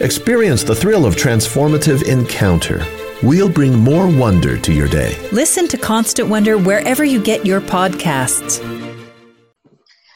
Experience the thrill of transformative encounter. We'll bring more wonder to your day. Listen to Constant Wonder wherever you get your podcasts.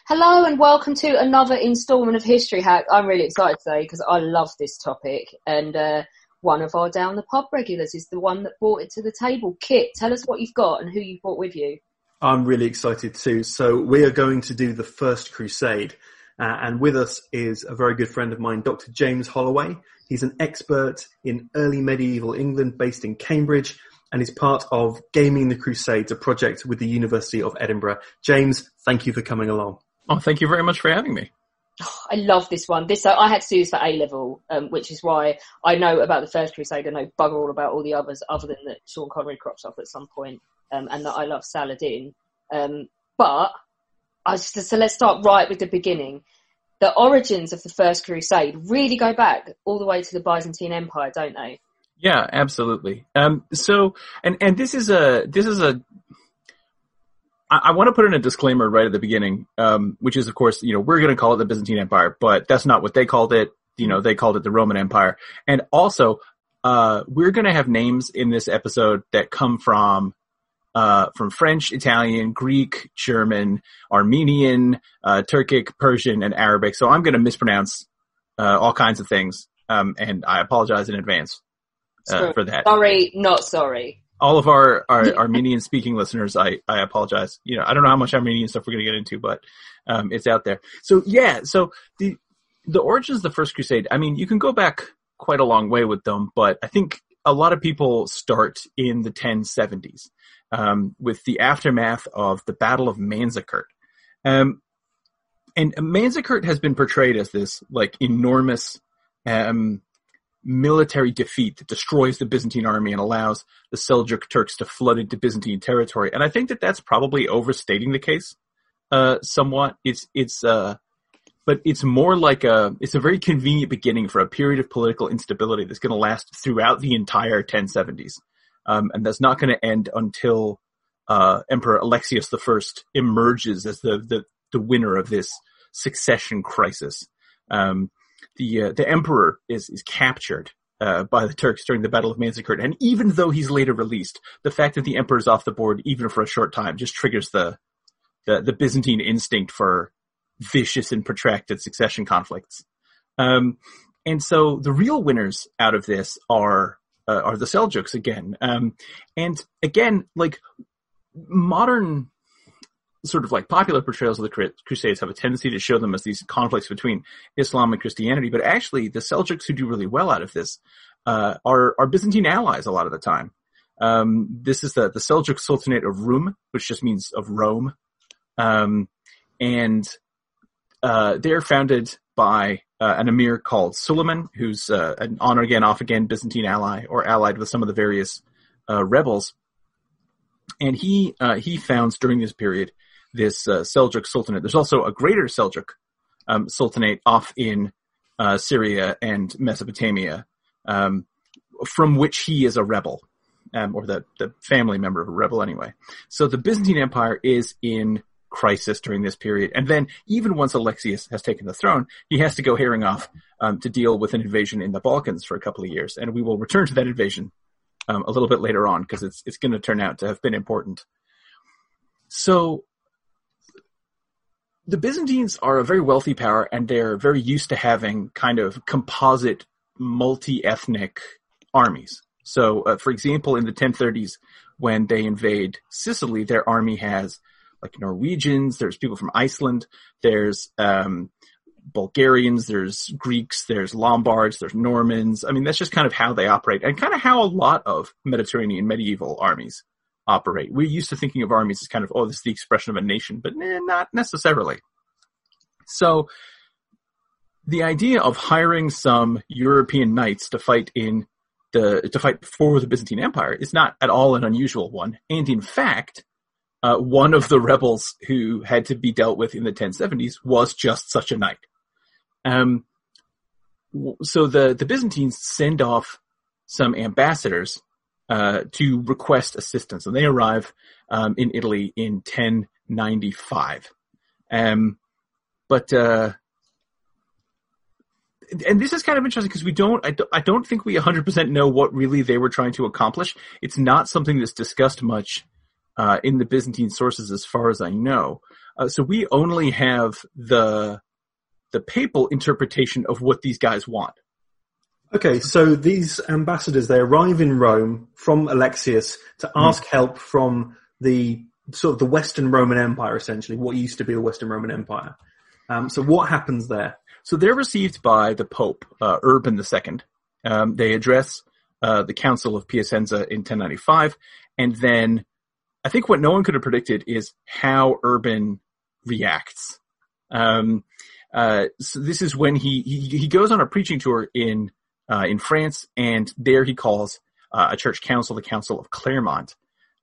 Hello and welcome to another instalment of History Hack. I'm really excited today because I love this topic and uh, one of our Down the Pub regulars is the one that brought it to the table. Kit, tell us what you've got and who you've brought with you. I'm really excited too. So we are going to do the First Crusade. Uh, and with us is a very good friend of mine, Dr. James Holloway. He's an expert in early medieval England based in Cambridge and is part of Gaming the Crusades, a project with the University of Edinburgh. James, thank you for coming along. Oh, thank you very much for having me. Oh, I love this one. This uh, I had to do this for A level, um, which is why I know about the First Crusade. I know bugger all about all the others, other than that Sean Connery crops up at some point, um, and that I love Saladin. Um, but I just, so let's start right with the beginning. The origins of the First Crusade really go back all the way to the Byzantine Empire, don't they? Yeah, absolutely. Um, so, and and this is a this is a I, want to put in a disclaimer right at the beginning, um, which is, of course, you know, we're going to call it the Byzantine Empire, but that's not what they called it. You know, they called it the Roman Empire. And also, uh, we're going to have names in this episode that come from, uh, from French, Italian, Greek, German, Armenian, uh, Turkic, Persian, and Arabic. So I'm going to mispronounce, uh, all kinds of things. Um, and I apologize in advance, uh, for that. Sorry, not sorry all of our, our Armenian speaking listeners, I, I apologize. You know, I don't know how much Armenian stuff we're going to get into, but, um, it's out there. So yeah, so the, the origins of the First Crusade, I mean, you can go back quite a long way with them, but I think a lot of people start in the 1070s, um, with the aftermath of the Battle of Manzikert. Um, and Manzikert has been portrayed as this, like, enormous, um, military defeat that destroys the Byzantine army and allows the Seljuk Turks to flood into Byzantine territory. And I think that that's probably overstating the case, uh, somewhat. It's, it's, uh, but it's more like a, it's a very convenient beginning for a period of political instability that's going to last throughout the entire 1070s. Um, and that's not going to end until, uh, Emperor Alexius I emerges as the, the, the winner of this succession crisis. Um, the uh, the emperor is is captured uh, by the Turks during the Battle of Manzikert, and even though he's later released, the fact that the emperor is off the board even for a short time just triggers the the, the Byzantine instinct for vicious and protracted succession conflicts. Um, and so the real winners out of this are uh, are the Seljuks again. Um, and again, like modern sort of like popular portrayals of the Crusades have a tendency to show them as these conflicts between Islam and Christianity, but actually the Seljuks who do really well out of this uh, are are Byzantine allies a lot of the time. Um, this is the the Seljuk Sultanate of Rum, which just means of Rome, um, and uh, they're founded by uh, an emir called Suleiman, who's uh, an on again, off again Byzantine ally or allied with some of the various uh, rebels. And he uh, he founds during this period this uh, Seljuk Sultanate. There's also a greater Seljuk um, Sultanate off in uh, Syria and Mesopotamia, um, from which he is a rebel, um, or the, the family member of a rebel anyway. So the Byzantine Empire is in crisis during this period. And then even once Alexius has taken the throne, he has to go herring off um, to deal with an invasion in the Balkans for a couple of years. And we will return to that invasion um, a little bit later on because it's it's going to turn out to have been important. So the Byzantines are a very wealthy power and they're very used to having kind of composite multi-ethnic armies. So, uh, for example, in the 1030s, when they invade Sicily, their army has like Norwegians, there's people from Iceland, there's um, Bulgarians, there's Greeks, there's Lombards, there's Normans. I mean, that's just kind of how they operate and kind of how a lot of Mediterranean medieval armies operate. We're used to thinking of armies as kind of, oh, this is the expression of a nation, but eh, not necessarily. So the idea of hiring some European knights to fight in the, to fight for the Byzantine Empire is not at all an unusual one. And in fact, uh, one of the rebels who had to be dealt with in the 1070s was just such a knight. Um, so the, the Byzantines send off some ambassadors uh, to request assistance, and they arrive um, in Italy in 1095. Um, but uh, and this is kind of interesting because we don't I, don't, I don't think we 100% know what really they were trying to accomplish. It's not something that's discussed much uh, in the Byzantine sources, as far as I know. Uh, so we only have the the papal interpretation of what these guys want. Okay, so these ambassadors they arrive in Rome from Alexius to hmm. ask mm. help from the sort of the Western Roman Empire, essentially what used to be the Western Roman Empire. Um, so what happens there? So they're received by the Pope uh, Urban II. Um, they address uh, the Council of Piacenza in 1095, and then I think what no one could have predicted is how Urban reacts. Um, uh, so this is when he, he, he goes on a preaching tour in uh, in France, and there he calls uh, a church council, the Council of Clermont,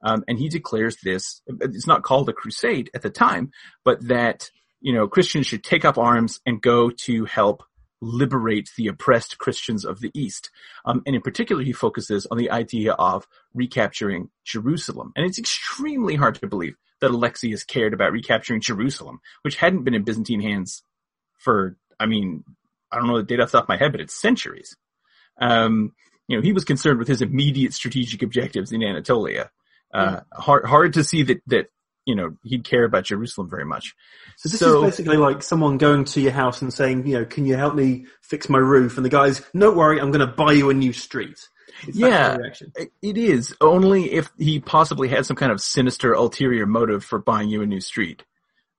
um, and he declares this. It's not called a crusade at the time, but that you know Christians should take up arms and go to help liberate the oppressed Christians of the East. Um, and in particular, he focuses on the idea of recapturing Jerusalem. And it's extremely hard to believe that Alexius cared about recapturing Jerusalem, which hadn't been in Byzantine hands for, I mean, I don't know the date off the top of my head, but it's centuries. Um, you know, he was concerned with his immediate strategic objectives in Anatolia. Uh, hard, hard to see that, that you know, he'd care about Jerusalem very much. So this so, is basically like someone going to your house and saying, you know, can you help me fix my roof? And the guy's, don't worry, I'm going to buy you a new street. It's yeah, it is only if he possibly had some kind of sinister ulterior motive for buying you a new street.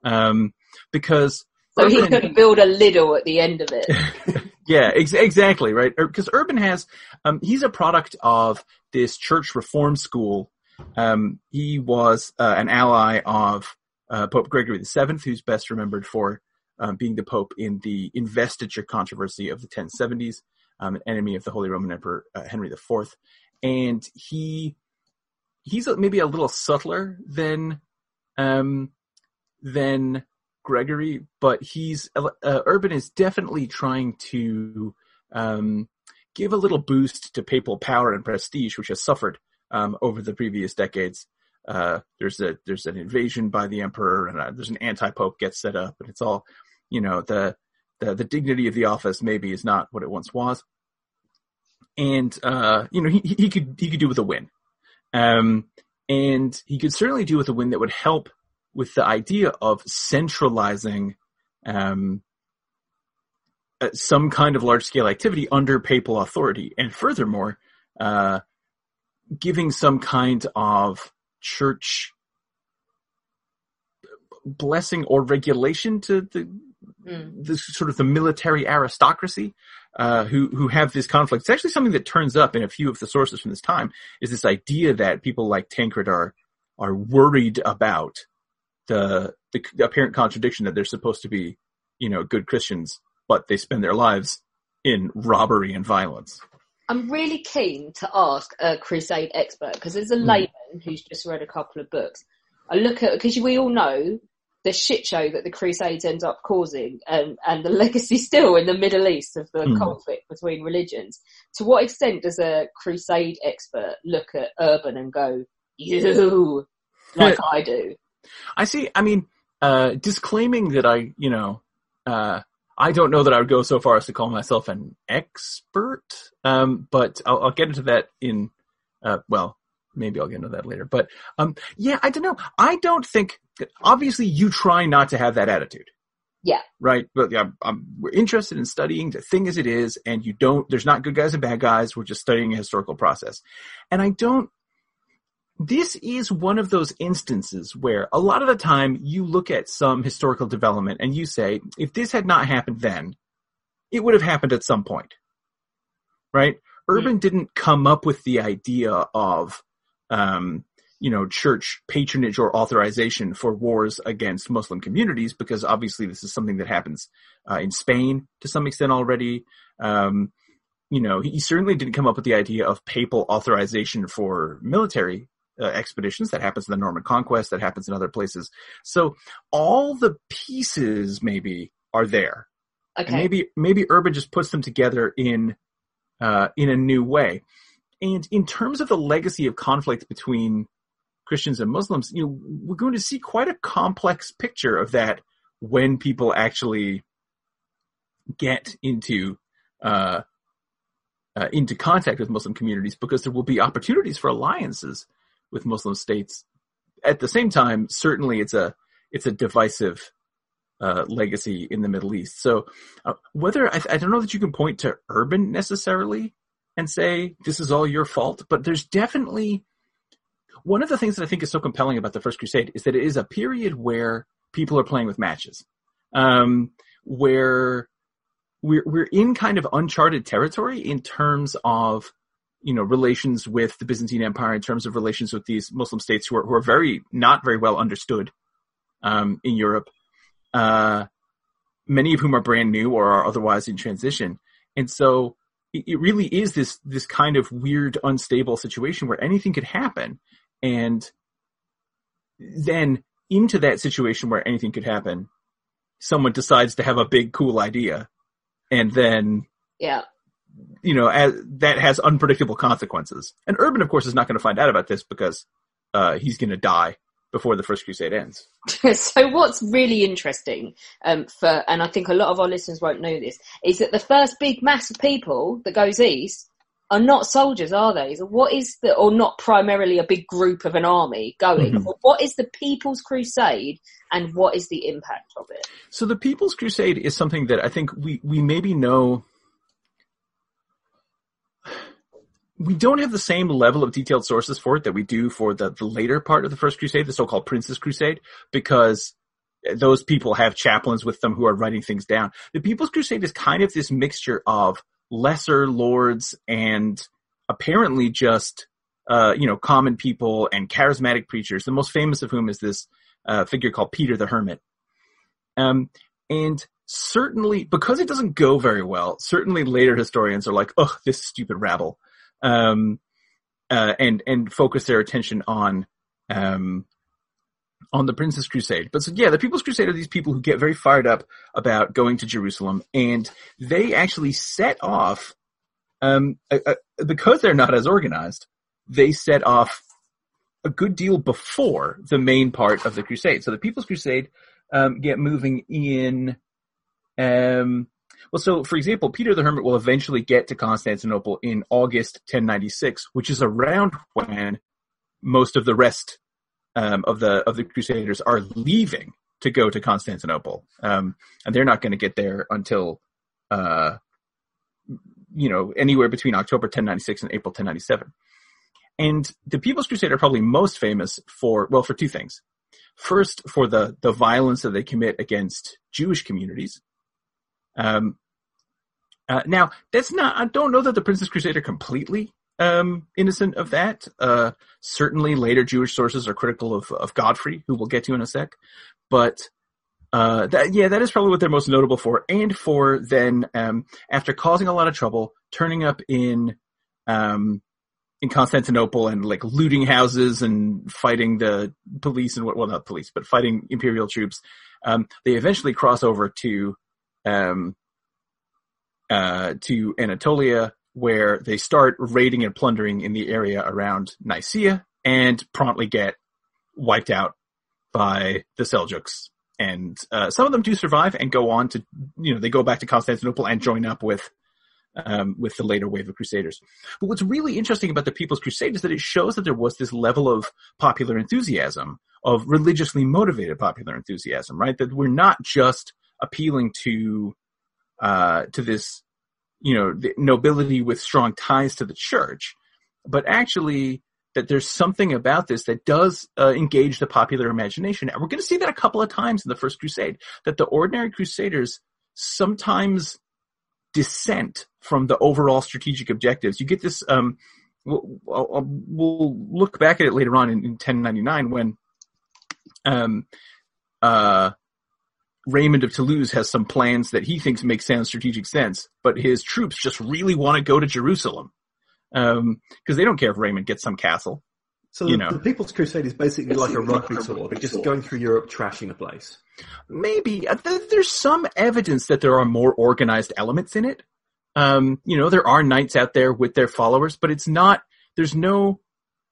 Um, because so Urban, he could build a Lidl at the end of it. yeah, ex- exactly right. Because Urban has, um, he's a product of this church reform school um, he was uh, an ally of uh, Pope Gregory VII, who's best remembered for um, being the Pope in the investiture controversy of the 1070s, um, an enemy of the Holy Roman Emperor uh, Henry IV, and he he's maybe a little subtler than um, than Gregory, but he's uh, Urban is definitely trying to um, give a little boost to papal power and prestige, which has suffered um, over the previous decades. Uh, there's a there's an invasion by the emperor, and uh, there's an anti-pope gets set up, and it's all, you know, the the the dignity of the office maybe is not what it once was, and uh, you know, he he could he could do with a win, um, and he could certainly do with a win that would help with the idea of centralizing um, uh, some kind of large scale activity under papal authority. And furthermore, uh, giving some kind of church blessing or regulation to the mm. the sort of the military aristocracy uh, who who have this conflict. It's actually something that turns up in a few of the sources from this time. Is this idea that people like Tancred are are worried about the the apparent contradiction that they're supposed to be, you know, good Christians, but they spend their lives in robbery and violence. I'm really keen to ask a crusade expert because there's a mm. layman who's just read a couple of books. I look at because we all know the shit show that the crusades end up causing and, and the legacy still in the Middle East of the mm. conflict between religions. To what extent does a crusade expert look at Urban and go, you, like I do? I see. I mean, uh, disclaiming that I, you know, uh, I don't know that I would go so far as to call myself an expert, um, but I'll, I'll, get into that in, uh, well, maybe I'll get into that later. But um, yeah, I don't know. I don't think. Obviously, you try not to have that attitude. Yeah. Right. But yeah, I'm, we're interested in studying the thing as it is, and you don't. There's not good guys and bad guys. We're just studying a historical process, and I don't. This is one of those instances where a lot of the time you look at some historical development and you say, if this had not happened then, it would have happened at some point. Right? Urban didn't come up with the idea of, um, you know, church patronage or authorization for wars against Muslim communities because obviously this is something that happens uh, in Spain to some extent already. Um, you know, he certainly didn't come up with the idea of papal authorization for military uh, expeditions. That happens in the Norman Conquest. That happens in other places. So all the pieces maybe are there. Okay. And maybe maybe Urban just puts them together in uh, in a new way. And in terms of the legacy of conflict between Christians and Muslims, you know, we're going to see quite a complex picture of that when people actually get into uh, uh, into contact with Muslim communities, because there will be opportunities for alliances with Muslim states. At the same time, certainly it's a it's a divisive uh, legacy in the Middle East. So uh, whether I, I don't know that you can point to Urban necessarily and say this is all your fault, but there's definitely one of the things that I think is so compelling about the First Crusade is that it is a period where people are playing with matches, um, where we're we're in kind of uncharted territory in terms of you know relations with the Byzantine Empire, in terms of relations with these Muslim states who are who are very not very well understood um, in Europe. Uh, many of whom are brand new or are otherwise in transition, and so it, it really is this this kind of weird, unstable situation where anything could happen, and then into that situation where anything could happen, someone decides to have a big cool idea, and then Yeah. You know as, that has unpredictable consequences. And Urban, of course, is not going to find out about this because uh, he's going to die before the First Crusade ends. so what's really interesting um, for, and I think a lot of our listeners won't know this, is that the first big mass of people that goes east are not soldiers, are they? So what is the, or not primarily a big group of an army going? Mhm. What is the People's Crusade, and what is the impact of it? So the People's Crusade is something that I think we, we maybe know. We don't have the same level of detailed sources for it that we do for the, the later part of the First Crusade, the so-called Prince's Crusade, because those people have chaplains with them who are writing things down. The People's Crusade is kind of this mixture of lesser lords and apparently just, uh, you know, common people and charismatic preachers, the most famous of whom is this uh, figure called Peter the Hermit. Um, and certainly, because it doesn't go very well, certainly later historians are like, ugh, this stupid rabble. Um, uh, and, and focus their attention on, um, on the Prince's Crusade. But so, yeah, the People's Crusade are these people who get very fired up about going to Jerusalem and they actually set off, um, because they're not as organized, they set off a good deal before the main part of the crusade. So the People's Crusade um, get moving in. Um, well, so for example, Peter the Hermit will eventually get to Constantinople in August 1096, which is around when most of the rest um, of the of the Crusaders are leaving to go to Constantinople, um, and they're not going to get there until. Uh, you know, anywhere between October 1096 and April 1097. And the People's Crusade are probably most famous for, well, for two things. First, for the, the violence that they commit against Jewish communities. Um, uh, now, that's not, I don't know that the Princess Crusader completely, um, innocent of that. Uh, certainly later Jewish sources are critical of, of Godfrey, who we'll get to in a sec. But, uh, that, yeah, that is probably what they're most notable for. And for then, um, after causing a lot of trouble, turning up in, um, in Constantinople and like looting houses and fighting the police and what, well, not police, but fighting imperial troops. Um, they eventually cross over to, um, uh, to Anatolia where they start raiding and plundering in the area around Nicaea and promptly get wiped out by the Seljuks. And, uh, some of them do survive and go on to, you know, they go back to Constantinople and join up with, um, with the later wave of Crusaders. But what's really interesting about the People's Crusade is that it shows that there was this level of popular enthusiasm, of religiously motivated popular enthusiasm, right? That we're not just appealing to, uh, to this, you know, nobility with strong ties to the church, but actually that there's something about this that does uh, engage the popular imagination. And we're going to see that a couple of times in the First Crusade, that the ordinary crusaders sometimes dissent from the overall strategic objectives. You get this, um, we'll, we'll, look back at it later on in, in 1099 when, um, uh, Raymond of Toulouse has some plans that he thinks make sound strategic sense, but his troops just really want to go to Jerusalem because um, they don't care if Raymond gets some castle. So the, the, People's Crusade is basically like a rugby tour, but just going through Europe, trashing the place. Maybe uh, there's some evidence that there are more organized elements in it. Um, you know, there are knights out there with their followers, but it's not. There's no.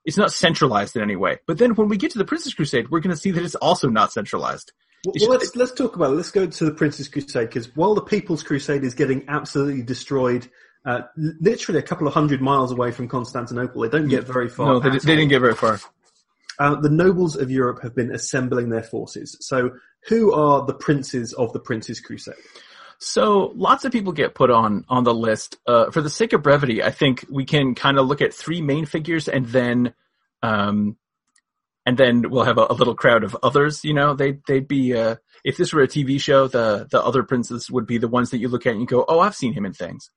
It's not centralized in any way. But then when we get to the Prince's Crusade, we're going to see that it's also not centralized. Well, well, let's let's talk about it. Let's go to the Prince's Crusade because while the People's Crusade is getting absolutely destroyed uh, literally a couple of hundred miles away from Constantinople. They don't get very far. No, they, they didn't get very far. Uh, the nobles of Europe have been assembling their forces. So, who are the princes of the Prince's Crusade? So, lots of people get put on on the list. Uh, for the sake of brevity, I think we can kind of look at three main figures, and then, um, and then we'll have a, a little crowd of others. You know, they they'd be uh, if this were a TV show, the the other princes would be the ones that you look at and you go, "Oh, I've seen him in things."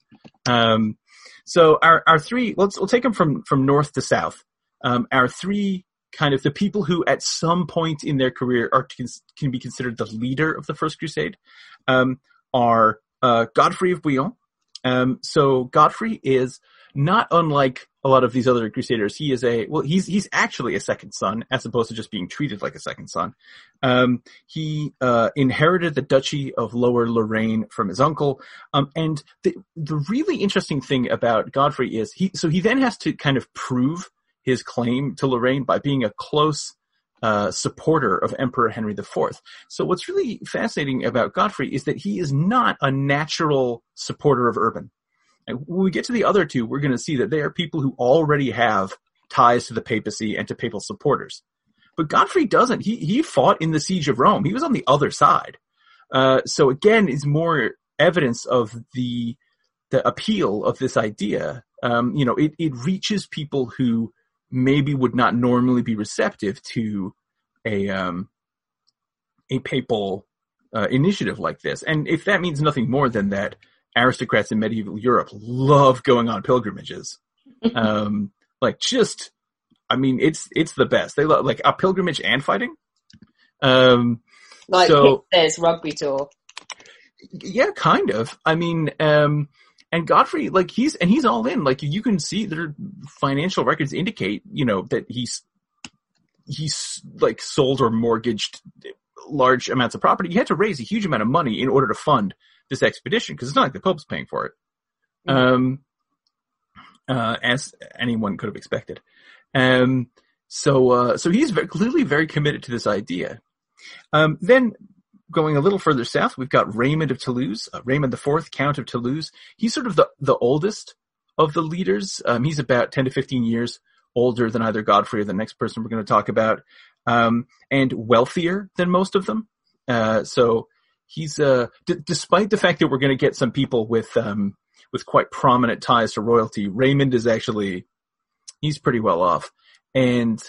Um, so our our three, let's we'll take them from from north to south. Um, our three kind of the people who at some point in their career are can be considered the leader of the First Crusade um, are uh, Godfrey of Bouillon. Um, so Godfrey is not unlike a lot of these other crusaders. He is a well, he's he's actually a second son as opposed to just being treated like a second son. Um, he uh, inherited the duchy of Lower Lorraine from his uncle, um, and the the really interesting thing about Godfrey is he so he then has to kind of prove his claim to Lorraine by being a close uh, supporter of Emperor Henry IV. So what's really fascinating about Godfrey is that he is not a natural supporter of Urban. When we get to the other two, we're going to see that they are people who already have ties to the papacy and to papal supporters. But Godfrey doesn't. He he fought in the siege of Rome. He was on the other side. Uh, so again, is more evidence of the the appeal of this idea. Um, you know, it it reaches people who maybe would not normally be receptive to a um, a papal uh, initiative like this. And if that means nothing more than that aristocrats in medieval Europe love going on pilgrimages. um, like just, I mean, it's it's the best. They love like a pilgrimage and fighting. Um, like so, there's rugby tour. Yeah, kind of. I mean, um, and Godfrey, like he's and he's all in. Like you can see their financial records indicate, you know, that he's he's like sold or mortgaged large amounts of property. He had to raise a huge amount of money in order to fund this expedition because it's not like the Pope's paying for it, um, uh, as anyone could have expected. Um, so, uh, so he's very, clearly very committed to this idea. Um, then going a little further south, we've got Raymond of Toulouse, uh, Raymond IV, Count of Toulouse. He's sort of the, the oldest of the leaders. Um, he's about 10 to 15 years older than either Godfrey or the next person we're going to talk about, um, and wealthier than most of them. Uh, so he's uh, d- despite the fact that we're going to get some people with um, with quite prominent ties to royalty, Raymond is actually he's pretty well off, and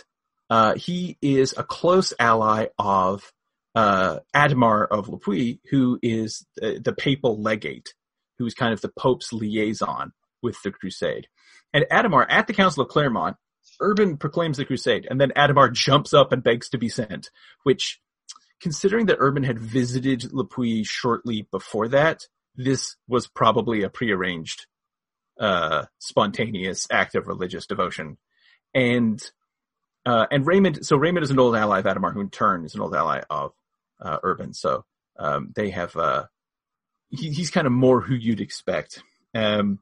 uh, he is a close ally of uh, Adhemar of Le Puy, who is the, the papal legate, who's kind of the Pope's liaison with the crusade. And Adhemar, at the Council of Clermont, Urban proclaims the crusade, and then Adhemar jumps up and begs to be sent, which considering that Urban had visited Le Puy shortly before that, this was probably a prearranged, uh, spontaneous act of religious devotion. And, uh, and Raymond, so Raymond is an old ally of Adhemar, who in turn is an old ally of, uh, Urban. So, um, they have, uh, he, he's kind of more who you'd expect. Um,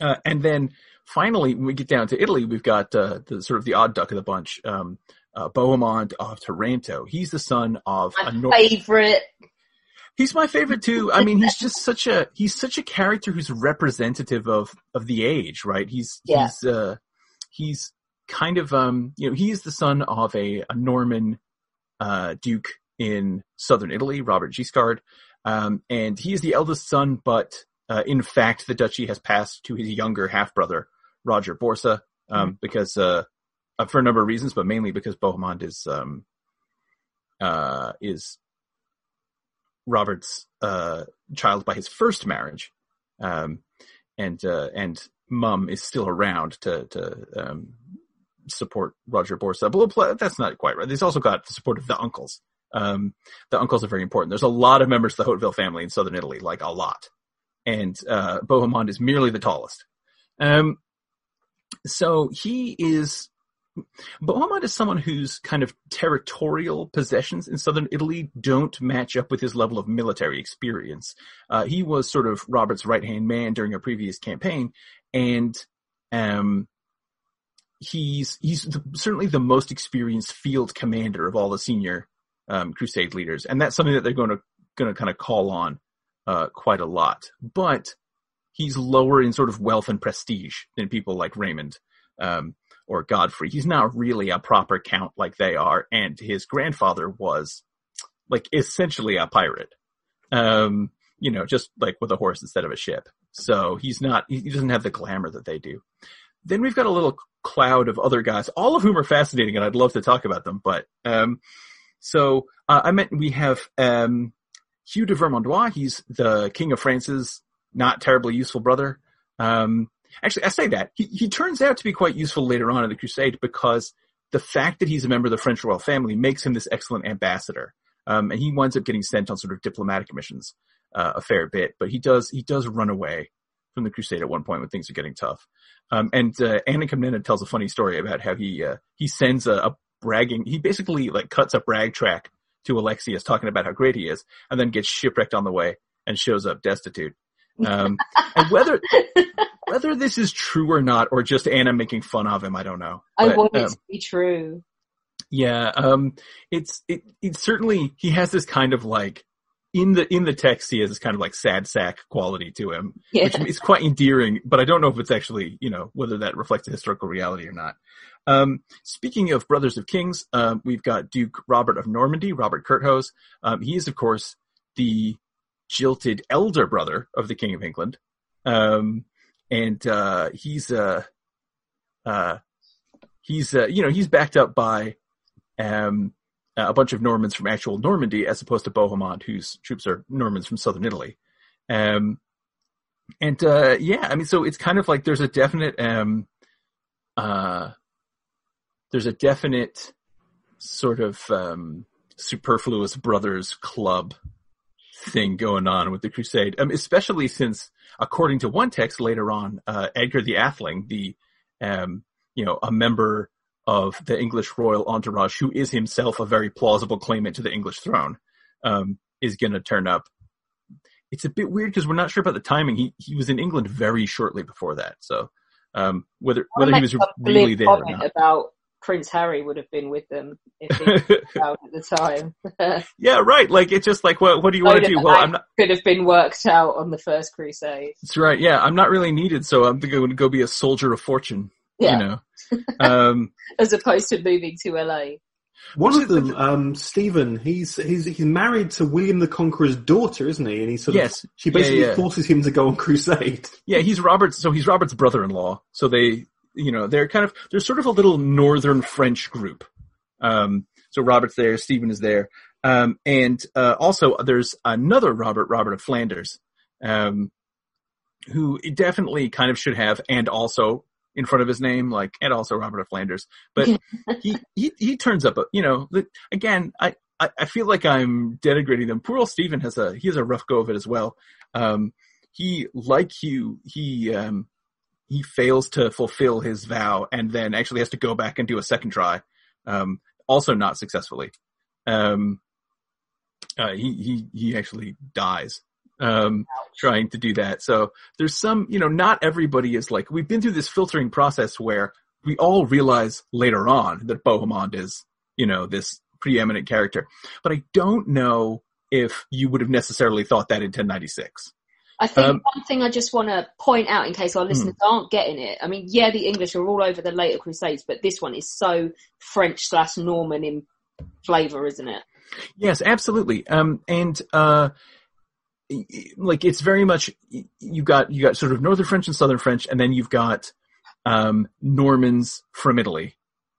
uh, and then finally, when we get down to Italy, we've got, uh, the sort of the odd duck of the bunch, um, uh, Bohemond of Taranto. He's the son of my a Nor- favorite. He's my favorite too. I mean, he's just such a he's such a character who's representative of of the age, right? He's yeah. he's uh he's kind of um you know he's the son of a, a Norman uh duke in southern Italy, Robert Guiscard, um, and he is the eldest son, but uh, in fact the duchy has passed to his younger half brother Roger Borsa, um, mm-hmm. because uh uh, for a number of reasons, but mainly because Bohemond is um, uh, is Robert's uh, child by his first marriage, um, and uh, and Mum is still around to to um, support Roger Borsa. But that's not quite right. He's also got the support of the uncles. Um, the uncles are very important. There's a lot of members of the Hauteville family in southern Italy, like a lot, and uh, Bohemond is merely the tallest. Um, so he is Bohemond is someone whose kind of territorial possessions in southern Italy don't match up with his level of military experience. Uh, he was sort of Robert's right hand man during a previous campaign, and um, he's he's the, certainly the most experienced field commander of all the senior um, crusade leaders, and that's something that they're going to going to kind of call on uh, quite a lot. But he's lower in sort of wealth and prestige than people like Raymond. Um, or Godfrey. He's not really a proper count like they are, and his grandfather was like essentially a pirate. Um, you know, just like with a horse instead of a ship. So he's not, he doesn't have the glamour that they do. Then we've got a little cloud of other guys, all of whom are fascinating, and I'd love to talk about them. But um, so uh, I meant we have um, Hugh de Vermandois. He's the King of France's not terribly useful brother. Um, Actually, I say that he he turns out to be quite useful later on in the Crusade because the fact that he's a member of the French royal family makes him this excellent ambassador. Um, and he winds up getting sent on sort of diplomatic missions uh, a fair bit, but he does he does run away from the Crusade at one point when things are getting tough. Um, and uh, Anna Comnena tells a funny story about how he uh, he sends a, a bragging he basically like cuts a brag track to Alexius talking about how great he is, and then gets shipwrecked on the way and shows up destitute. Um, and whether whether this is true or not, or just Anna making fun of him, I don't know. I but, want it um, to be true. Yeah, um, it's it, it certainly he has this kind of like in the in the text he has this kind of like sad sack quality to him, yeah. which is quite endearing. But I don't know if it's actually you know whether that reflects a historical reality or not. Um, speaking of brothers of kings, um, we've got Duke Robert of Normandy, Robert Curthose. Um, he is of course the jilted elder brother of the King of England. Um, and, uh, he's, uh, uh, he's, uh, you know, he's backed up by, um, a bunch of Normans from actual Normandy as opposed to Bohemond, whose troops are Normans from southern Italy. Um, and, uh, yeah, I mean, so it's kind of like there's a definite, um, uh, there's a definite sort of, um, superfluous brothers club thing going on with the crusade, um, especially since, according to one text later on, uh, Edgar the Atheling, the, um, you know, a member of the English royal entourage who is himself a very plausible claimant to the English throne, um, is going to turn up. It's a bit weird because we're not sure about the timing. He he was in England very shortly before that, so um, whether whether he was really there or not. About Prince Harry would have been with them if he out at the time. yeah, right. Like it's just like, what? What do you want to do? Well, I'm not. Could have been worked out on the first crusade. That's right. Yeah, I'm not really needed, so I'm going to go be a soldier of fortune. Yeah. You know, um, as opposed to moving to LA. One of them, um, Stephen, he's he's he's married to William the Conqueror's daughter, isn't he? And he sort of yes, she basically yeah, yeah. forces him to go on crusade. Yeah, he's Robert's. So he's Robert's brother-in-law. So they you know, they're kind of, they're sort of a little northern French group. Um, so Robert's there, Stephen is there. Um, and, uh, also there's another Robert, Robert of Flanders, um, who definitely kind of should have, and also in front of his name, like, and also Robert of Flanders. But he, he, he turns up, you know, again, I, I, feel like I'm denigrating them. Poor old Stephen has a, he has a rough go of it as well. Um, he, like you, he, um, he fails to fulfill his vow and then actually has to go back and do a second try, um, also not successfully. Um, uh, he he he actually dies um, trying to do that. So there's some, you know, not everybody is like we've been through this filtering process where we all realize later on that Bohemond is, you know, this preeminent character, but I don't know if you would have necessarily thought that in 1096. I think um, one thing I just want to point out in case our listeners hmm. aren't getting it. I mean, yeah, the English are all over the later Crusades, but this one is so French slash Norman in flavour, isn't it? Yes, absolutely. Um, and uh, like it's very much you got you got sort of Northern French and Southern French, and then you've got um, Normans from Italy,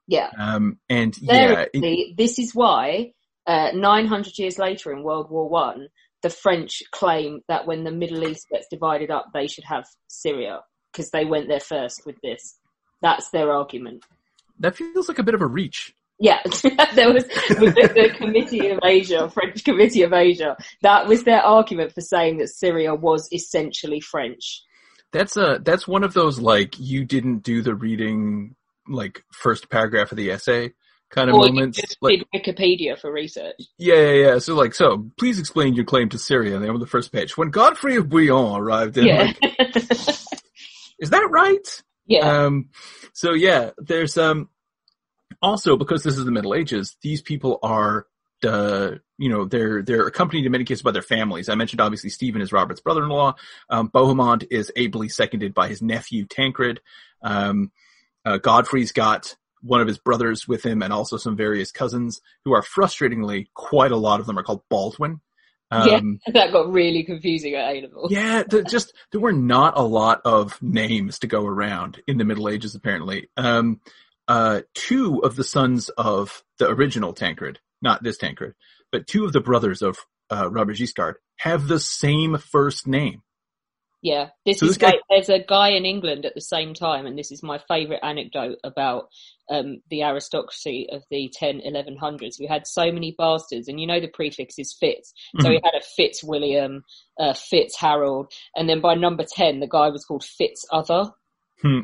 Yeah. Um, and yeah, it- this is why uh, 900 years later in World War One, the French claim that when the Middle East gets divided up, they should have Syria because they went there first with this. That's their argument. that feels like a bit of a reach. Yeah, there was with the, the Committee of Asia, French Committee of Asia. That was their argument for saying that Syria was essentially French. That's a that's one of those like you didn't do the reading like first paragraph of the essay kind of Or moments. just Like Wikipedia for research. yeah, yeah, yeah. So like so, please explain your claim to Syria. They on the first page. When Godfrey of Bouillon arrived in, Yeah, like, is that right? yeah, Um, so yeah, there's um also because this is the Middle Ages, these people are the you know they're they're accompanied in many cases by their families. I mentioned obviously Stephen is Robert's brother-in-law. Um, Bohemond is ably seconded by his nephew Tancred. Um, uh, Godfrey's got one of his brothers with him and also some various cousins who are frustratingly quite a lot of them are called Baldwin. Yeah. Um, that got really confusing at A level. yeah, the, just there were not a lot of names to go around in the Middle Ages. Apparently, um, uh, two of the sons of the original Tancred, not this Tancred, but two of the brothers of uh, Robert Guiscard have the same first name. Yeah, this So is this guy- there's a guy in England at the same time, and this is my favourite anecdote about um, the aristocracy of the 10, 1100s. We had so many bastards, and you know the prefix is Fitz, so we had a Fitz William, uh, Fitz Harold, and then by number ten, the guy was called Fitz Other. Hmm.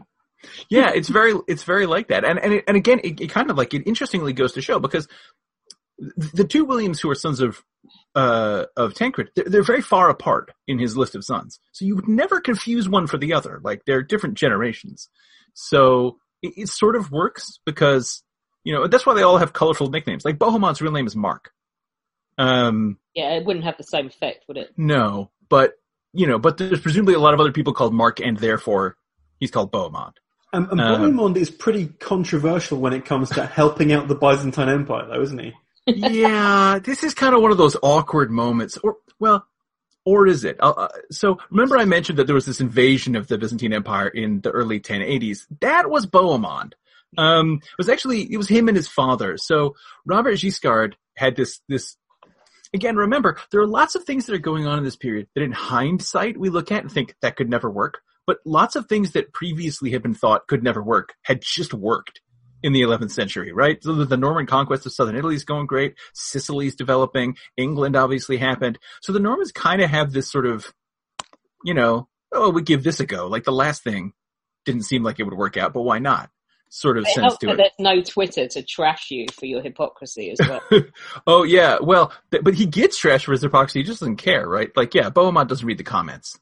Yeah, it's very it's very like that, and and it, and again, it, it kind of like it interestingly goes to show because the two Williams who are sons of uh of Tancred, they're, they're very far apart in his list of sons, so you would never confuse one for the other. Like they're different generations, so it, it sort of works because you know that's why they all have colorful nicknames. Like Bohemond's real name is Mark. Um, Yeah, it wouldn't have the same effect, would it? no, but you know, but there's presumably a lot of other people called Mark, and therefore he's called Bohemond. Um, and Uh, Bohemond is pretty controversial when it comes to helping out the Byzantine Empire, though, isn't he? Yeah, this is kind of one of those awkward moments. Or, well, or is it? Uh, so remember I mentioned that there was this invasion of the Byzantine Empire in the early 1080s. That was Bohemond. Um, it was actually, it was him and his father. So Robert Guiscard had this, this, again, remember, there are lots of things that are going on in this period that in hindsight we look at and think that could never work. But lots of things that previously had been thought could never work had just worked in the 11th century, right? So the, the Norman conquest of southern Italy is going great. Sicily's developing. England obviously happened. So the Normans kind of have this sort of, you know, oh, we give this a go. Like the last thing didn't seem like it would work out, but why not? Sort of It sense to it. there's no Twitter to trash you for your hypocrisy as well. oh yeah, well, th- but he gets trash for his hypocrisy. He just doesn't care, right? Like, yeah, Bohemond doesn't read the comments.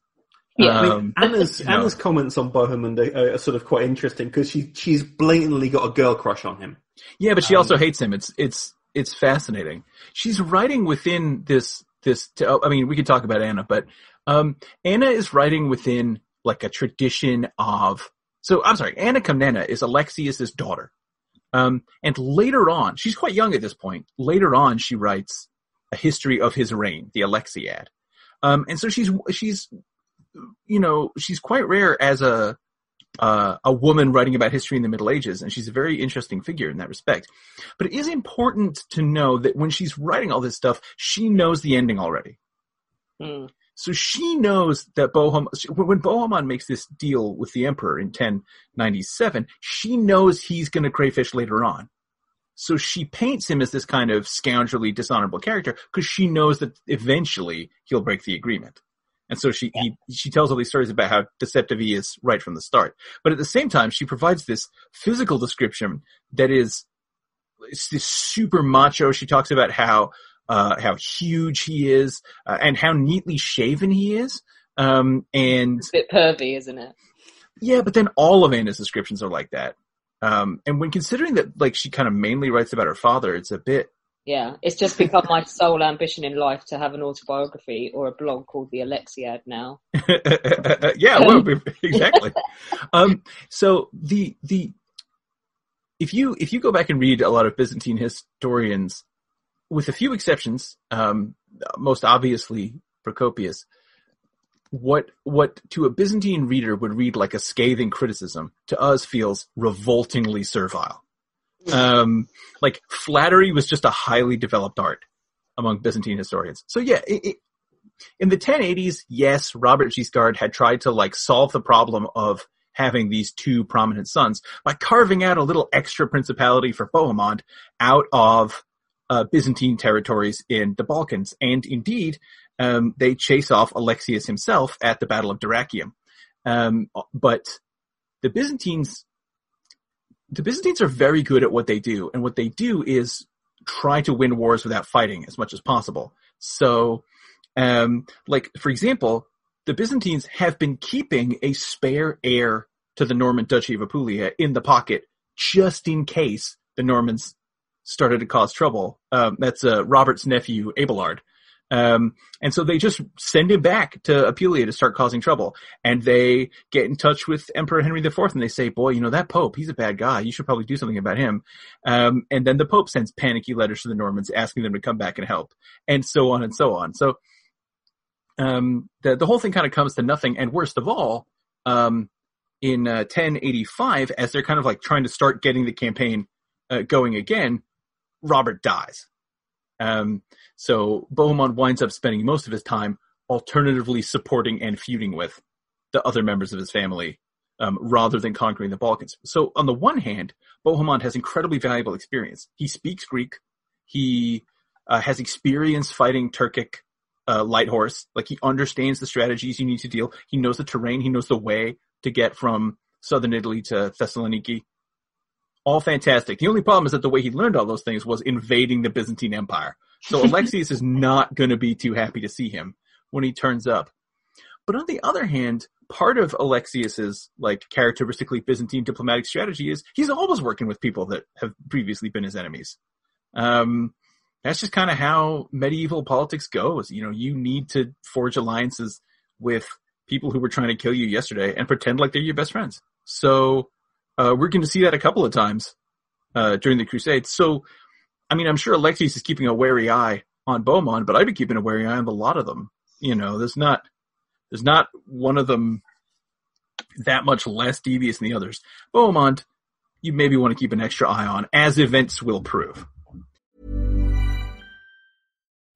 Yeah. I mean, Um, Anna's no. Anna's comments on Bohemond are, are sort of quite interesting because she she's blatantly got a girl crush on him. Yeah, but she Um, also hates him. It's it's it's fascinating. She's writing within this this. T- oh, I mean, we could talk about Anna, but um, Anna is writing within like a tradition of. So I'm sorry, Anna Komnena is Alexius's daughter, um, and later on, she's quite young at this point. Later on, she writes a history of his reign, the Alexiad, um, and so she's she's you know she's quite rare as a uh, a woman writing about history in the Middle Ages, and she's a very interesting figure in that respect. But it is important to know that when she's writing all this stuff, she knows the ending already. Hmm. So she knows that Bohem, when Bohemond makes this deal with the emperor in 1097, she knows he's going to crayfish later on. So she paints him as this kind of scoundrelly, dishonorable character because she knows that eventually he'll break the agreement. And so she, he, she tells all these stories about how deceptive he is right from the start. But at the same time, she provides this physical description that is, it's this super macho. She talks about how, uh, how huge he is, uh, and how neatly shaven he is. Um, and It's a bit pervy, isn't it? yeah, but then all of Anna's descriptions are like that. Um, and when considering that, like, she kind of mainly writes about her father, it's a bit, Yeah, it's just become my sole ambition in life to have an autobiography or a blog called the Alexiad now. yeah, well, exactly. Um, so the the if you if you go back and read a lot of Byzantine historians, with a few exceptions, um, most obviously Procopius, what what to a Byzantine reader would read like a scathing criticism to us feels revoltingly servile. Um, like flattery was just a highly developed art among Byzantine historians. So yeah, it, it, in the 1080s, yes, Robert Guiscard had tried to like solve the problem of having these two prominent sons by carving out a little extra principality for Bohemond out of uh, Byzantine territories in the Balkans. And indeed, um, they chase off Alexius himself at the Battle of Dyrrhachium. Um, but the Byzantines, the Byzantines are very good at what they do, and what they do is try to win wars without fighting as much as possible. So, um, like for example, the Byzantines have been keeping a spare heir to the Norman Duchy of Apulia in the pocket just in case the Normans started to cause trouble. Um, that's uh, Robert's nephew Abelard. Um, and so they just send him back to Apulia to start causing trouble. And they get in touch with Emperor Henry IV and they say, boy, you know, that Pope, he's a bad guy. You should probably do something about him. Um, and then the Pope sends panicky letters to the Normans asking them to come back and help and so on and so on. So, um, the, the whole thing kind of comes to nothing. And worst of all, um, in uh, 1085, as they're kind of like trying to start getting the campaign uh, going again, Robert dies. Um, so Bohemond winds up spending most of his time alternatively supporting and feuding with the other members of his family um, rather than conquering the Balkans. So on the one hand, Bohemond has incredibly valuable experience. He speaks Greek. He uh, has experience fighting Turkic uh, light horse. Like he understands the strategies you need to deal. He knows the terrain. He knows the way to get from southern Italy to Thessaloniki. All fantastic. The only problem is that the way he learned all those things was invading the Byzantine Empire. So Alexius is not going to be too happy to see him when he turns up. But on the other hand, part of Alexius's like characteristically Byzantine diplomatic strategy is he's always working with people that have previously been his enemies. Um, that's just kind of how medieval politics goes. You know, you need to forge alliances with people who were trying to kill you yesterday and pretend like they're your best friends. So uh, we're going to see that a couple of times uh, during the Crusades. So, I mean, I'm sure Alexius is keeping a wary eye on Bohemond, but I'd be keeping a wary eye on a lot of them. You know, there's not there's not one of them that much less devious than the others. Bohemond, you maybe want to keep an extra eye on, as events will prove.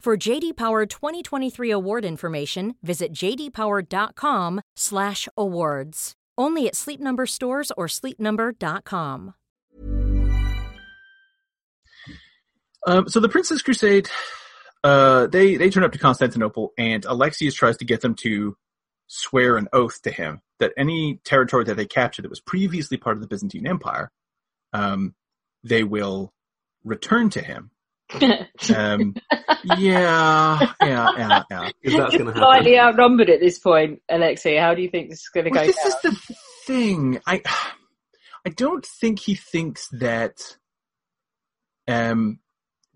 For JD Power 2023 award information, visit jdpower.com/awards. Only at Sleep Number stores or sleepnumber.com. Um, so the Prince's Crusade, uh, they they turn up to Constantinople, and Alexius tries to get them to swear an oath to him that any territory that they capture that was previously part of the Byzantine Empire, um, they will return to him um, yeah, yeah, yeah, yeah. Is that going to Slightly happen? outnumbered at this point, Alexei. How do you think this is going to Well, go this down? is the thing. I I don't think he thinks that um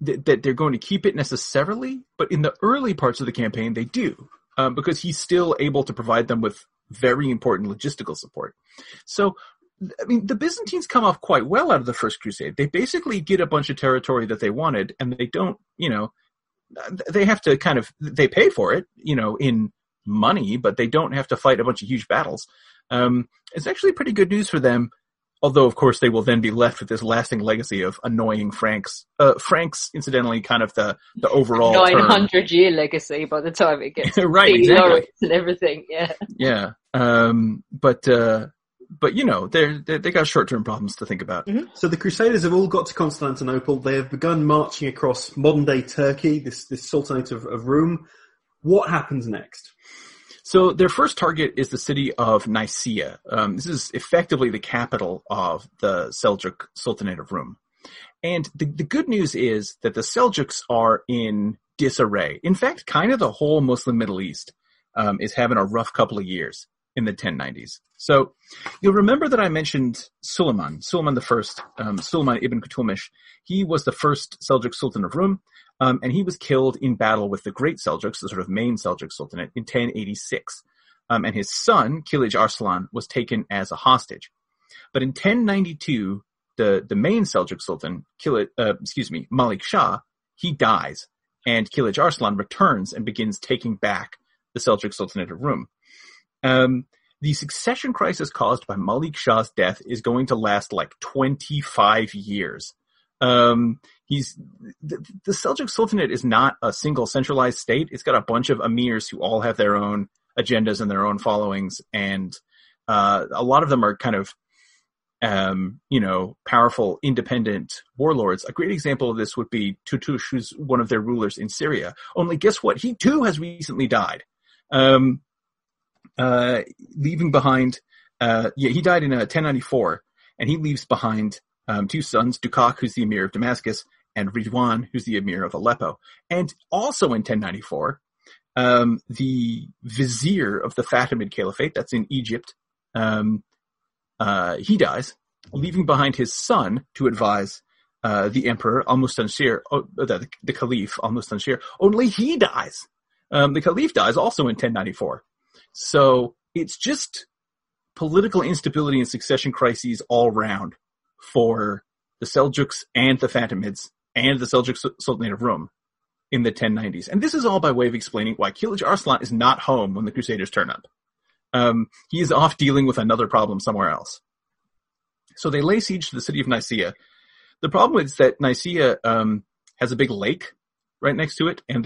th- that they're going to keep it necessarily, but in the early parts of the campaign they do. Um, because he's still able to provide them with very important logistical support. So I mean, the Byzantines come off quite well out of the First Crusade. They basically get a bunch of territory that they wanted, and they don't, you know, they have to kind of they pay for it, you know, in money, but they don't have to fight a bunch of huge battles. Um, it's actually pretty good news for them. Although, of course, they will then be left with this lasting legacy of annoying Franks. Uh, Franks, incidentally, kind of the the overall nine hundred year legacy by the time it gets Right, exactly. And everything. Yeah, Yeah. Um, but, uh, but you know, they're, they're they got short term problems to think about. Mm-hmm. So the Crusaders have all got to Constantinople. They have begun marching across modern day Turkey, this this Sultanate of, of Rum. What happens next? So their first target is the city of Nicaea. Um, this is effectively the capital of the Seljuk Sultanate of Rum. And the, the good news is that the Seljuks are in disarray. In fact, kind of the whole Muslim Middle East um, is having a rough couple of years in the 1090s. So you'll remember that I mentioned Suleiman, Suleiman the first, um, Suleiman ibn Qutulmish. He was the first Seljuk Sultan of Rum. Um, and he was killed in battle with the Great Seljuks, the sort of main Seljuk Sultanate, in 1086. Um, and his son, Kilij Arslan, was taken as a hostage. But in 1092, the, the main Seljuk Sultan, Kilij, uh, excuse me, Malik Shah, he dies, and Kilij Arslan returns and begins taking back the Seljuk Sultanate of Rum. Um, the succession crisis caused by Malik Shah's death is going to last like 25 years. Um, he's the, the Seljuk Sultanate is not a single centralized state. It's got a bunch of emirs who all have their own agendas and their own followings, and uh, a lot of them are kind of um, you know, powerful, independent warlords. A great example of this would be Tutush, who's one of their rulers in Syria. Only guess what? He too has recently died, um, uh, leaving behind. Uh, yeah, he died in uh, 1094, and he leaves behind um, two sons, Dukak, who's the emir of Damascus, and Ridwan, who's the emir of Aleppo. And also in 1094, um, the vizier of the Fatimid Caliphate, that's in Egypt, um, uh, he dies, leaving behind his son to advise uh, the emperor Al-Mustanshir, oh, the, the caliph Al-Mustanshir. Only he dies. Um, the caliph dies also in 1094. So it's just political instability and succession crises all round for the Seljuks and the Fatimids and the Seljuk Sultanate of Rum in the 1090s. And this is all by way of explaining why Kilij Arslan is not home when the Crusaders turn up. Um, he is off dealing with another problem somewhere else. So they lay siege to the city of Nicaea. The problem is that Nicaea um, has a big lake right next to it, and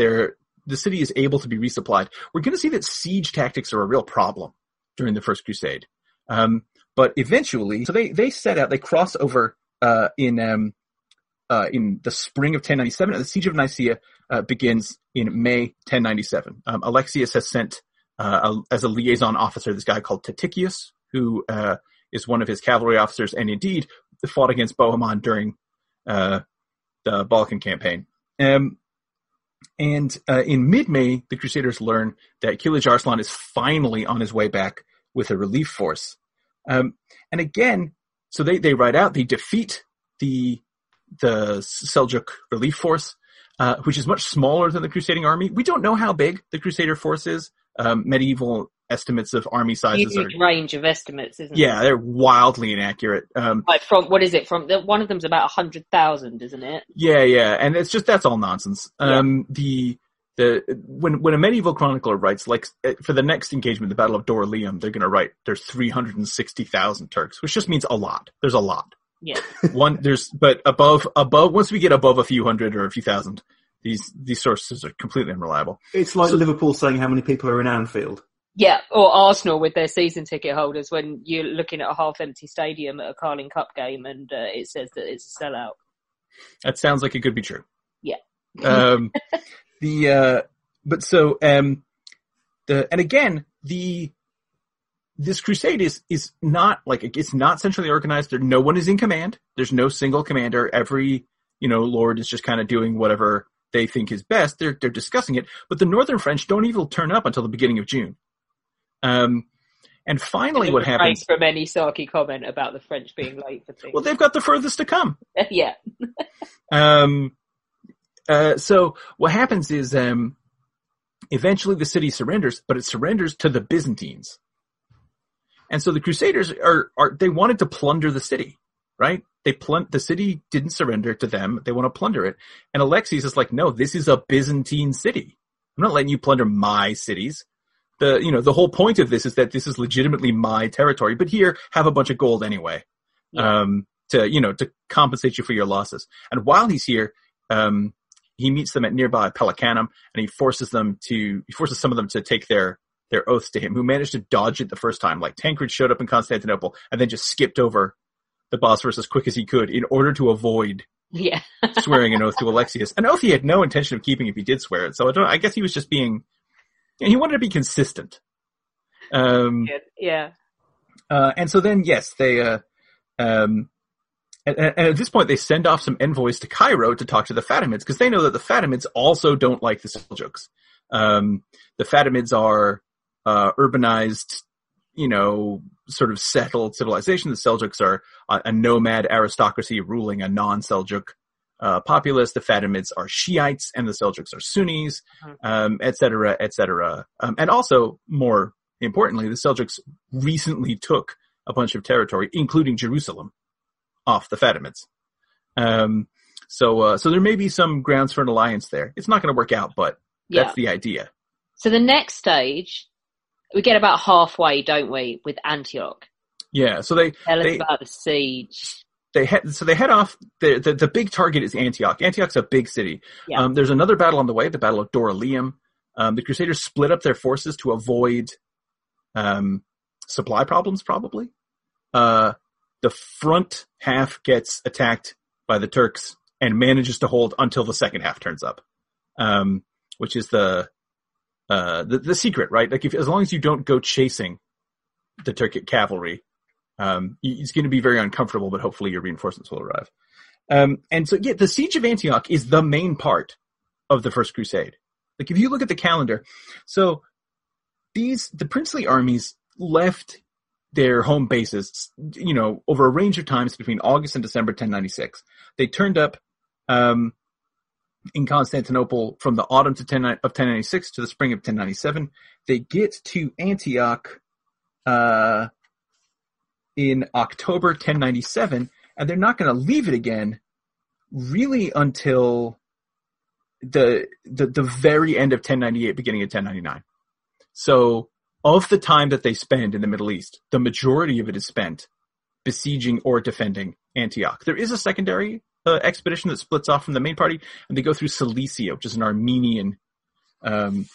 the city is able to be resupplied. We're going to see that siege tactics are a real problem during the First Crusade. Um, but eventually, so they, they set out, they cross over, uh, in, um, uh, in the spring of 1097. The siege of Nicaea, uh, begins in May 1097. Um, Alexius has sent, uh, a, as a liaison officer, this guy called Tatikius, who, uh, is one of his cavalry officers and indeed fought against Bohemond during, uh, the Balkan campaign. Um, and uh, in mid-May, the Crusaders learn that Kilij Arslan is finally on his way back with a relief force. Um, and again, so they, they ride out, they defeat the, the Seljuk relief force, uh, which is much smaller than the crusading army. We don't know how big the crusader force is. Um, medieval estimates of army sizes Huge are, range of estimates, isn't yeah, it? they're wildly inaccurate. Um, Like from what is it? From the, one of them's about a hundred thousand, isn't it? Yeah, yeah, and it's just that's all nonsense. Um, the the when when a medieval chronicler writes like uh, for the next engagement, the Battle of Dorylaeum, they're going to write there's three hundred and sixty thousand Turks, which just means a lot. There's a lot. Yeah. One there's but above above once we get above a few hundred or a few thousand, these these sources are completely unreliable. It's like Liverpool saying how many people are in Anfield. Yeah, or Arsenal with their season ticket holders when you're looking at a half empty stadium at a Carling Cup game and uh, it says that it's a sellout. That sounds like it could be true. Yeah. um, the uh, but so um, the and again the this crusade is is not like it's not centrally organized. There, no one is in command. There's no single commander. Every you know lord is just kind of doing whatever they think is best. They're they're discussing it. But the northern French don't even turn up until the beginning of June. Um, and finally, what happens? from any sarky comment about the French being late for things. Well, they've got the furthest to come. yeah. Um, uh, so what happens is, um, eventually the city surrenders, but it surrenders to the Byzantines. And so the Crusaders are, are, they wanted to plunder the city, right? They plun- the city didn't surrender to them. They want to plunder it. And Alexius is like, no, this is a Byzantine city. I'm not letting you plunder my cities. The, you know, the whole point of this is that this is legitimately my territory, but here, have a bunch of gold anyway. Um, to, you know, to compensate you for your losses. And while he's here, um, he meets them at nearby Pelecanum and he forces them to, he forces some of them to take their, their oaths to him, who managed to dodge it the first time. Like Tancred showed up in Constantinople and then just skipped over the Bosphorus as quick as he could in order to avoid Yeah. swearing an oath to Alexius. An oath he had no intention of keeping if he did swear it. So I don't. I guess he was just being. Know, he wanted to be consistent. Um, yeah. uh, and so then, yes, they. Uh, um, and, and at this point, they send off some envoys to Cairo to talk to the Fatimids because they know that the Fatimids also don't like the Seljuks. Um, the Fatimids are uh, urbanized, you know, sort of settled civilization. The Seljuks are a, a nomad aristocracy ruling a non-Seljuk uh, populace. The Fatimids are Shiites, and the Seljuks are Sunnis, um, et cetera, et cetera. Um, and also, more importantly, the Seljuks recently took a bunch of territory, including Jerusalem, off the Fatimids. Um, so, uh, so there may be some grounds for an alliance there. It's not going to work out, but that's the idea. So the next stage, we get about halfway, don't we, with Antioch? Yeah. So they Tell us they about the siege. They head so they head off. The, the the big target is Antioch. Antioch's a big city. Yeah. Um, there's another battle on the way, the Battle of Dorylaeum. Um, the Crusaders split up their forces to avoid um, supply problems, probably. Uh, the front half gets attacked by the Turks and manages to hold until the second half turns up, um, which is the, uh, the the secret, right? Like, if as long as you don't go chasing the Turkic cavalry, um, it's going to be very uncomfortable, but hopefully your reinforcements will arrive. Um, and so, yeah, the siege of Antioch is the main part of the First Crusade. Like, if you look at the calendar, so these the princely armies left their home bases, you know, over a range of times between August and December 1096. They turned up um, in Constantinople from the autumn to 10, of 1096 to the spring of 1097. They get to Antioch uh, in October 1097, and they're not going to leave it again really until the, the the very end of 1098, beginning of 1099. So, of the time that they spend in the Middle East, the majority of it is spent besieging or defending Antioch. There is a secondary uh, expedition that splits off from the main party, and they go through Cilicia, which is an Armenian um,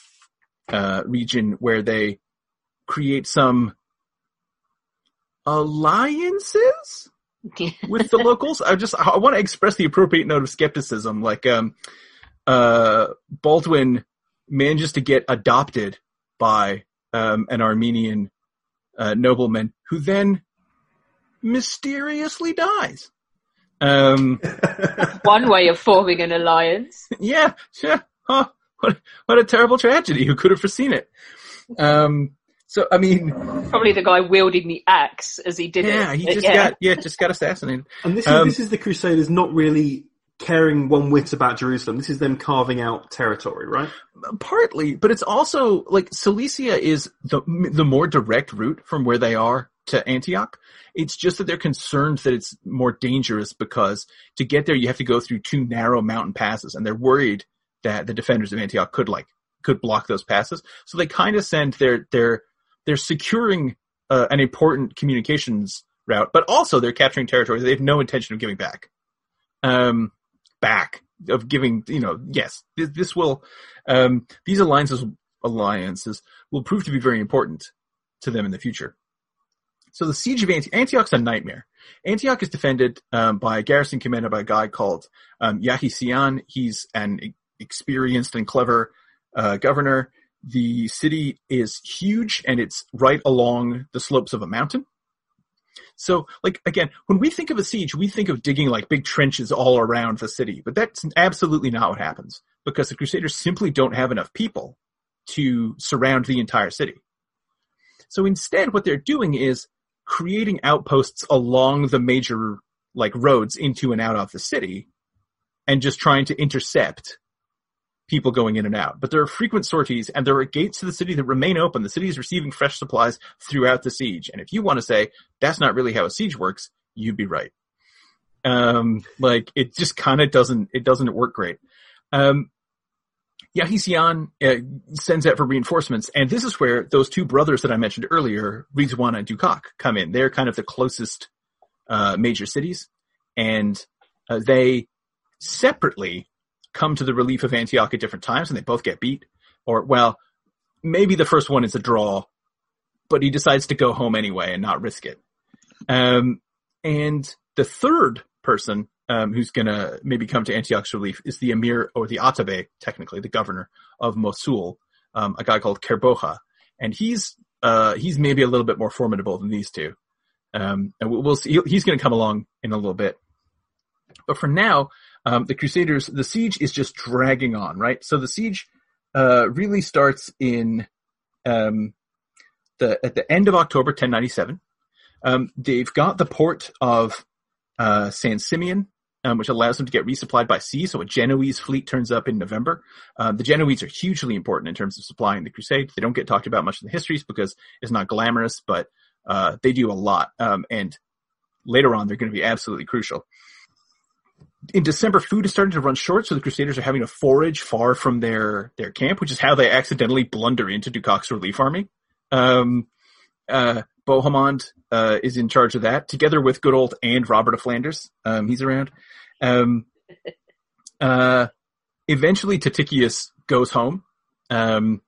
uh, region where they create some alliances with the locals. I just I want to express the appropriate note of skepticism. Like, um, uh, Baldwin manages to get adopted by um, an Armenian uh, nobleman who then mysteriously dies. Um, One way of forming an alliance. yeah, yeah. Huh, what, what a terrible tragedy. Who could have foreseen it? Um, so, I mean, Probably the guy wielding the axe as he did it. yeah, it. he just yeah. got, yeah, just got assassinated. And this is Um, this is the Crusaders not really caring one whit about Jerusalem. This is them carving out territory, right? Partly, but it's also like Cilicia is the the more direct route from where they are to Antioch. It's just that they're concerned that it's more dangerous because to get there you have to go through two narrow mountain passes, and they're worried that the defenders of Antioch could like could block those passes. So they kind of send their their they're securing uh, an important communications route, but also they're capturing territory they have no intention of giving back. Um, back of giving, you know, yes, this, this will, um, these alliances, alliances will prove to be very important to them in the future. So the siege of Antioch, Antioch's a nightmare. Antioch is defended um, by a garrison commanded by a guy called um, Yaghi-Siyan. He's an experienced and clever uh, governor. The city is huge and it's right along the slopes of a mountain. So, like, again, when we think of a siege, we think of digging like big trenches all around the city, but that's absolutely not what happens because the Crusaders simply don't have enough people to surround the entire city. So instead, what they're doing is creating outposts along the major like roads into and out of the city and just trying to intercept people going in and out. But there are frequent sorties and there are gates to the city that remain open. The city is receiving fresh supplies throughout the siege. And if you want to say that's not really how a siege works, you'd be right. Um, like it just kind of doesn't, it doesn't work great. Um, Yaghi-Siyan uh, sends out for reinforcements, and this is where those two brothers that I mentioned earlier, Rizwan and Dukak, come in. They're kind of the closest uh, major cities, and uh, they separately come to the relief of Antioch at different times, and they both get beat. Or, well, maybe the first one is a draw, but he decides to go home anyway and not risk it. Um, and the third person um, who's going to maybe come to Antioch's relief is the emir or the Atabey, technically the governor of Mosul, um, a guy called Kerbogha, and he's uh, he's maybe a little bit more formidable than these two. Um, and we'll see. He's going to come along in a little bit. But for now, um, the Crusaders, the siege is just dragging on, right? So the siege uh, really starts in um, the at the end of October 1097. Um, they've got the port of uh, San Simeon, um, which allows them to get resupplied by sea. So a Genoese fleet turns up in November. Um, the Genoese are hugely important in terms of supplying the crusade. They don't get talked about much in the histories because it's not glamorous, but uh, they do a lot. Um, and later on, they're going to be absolutely crucial. In December, food is starting to run short, so the Crusaders are having to forage far from their, their camp, which is how they accidentally blunder into Dukak's relief army. Um, uh, Bohemond uh, is in charge of that, together with good old and Robert of Flanders. Um, he's around. Um, uh, eventually, Tatikius goes home um,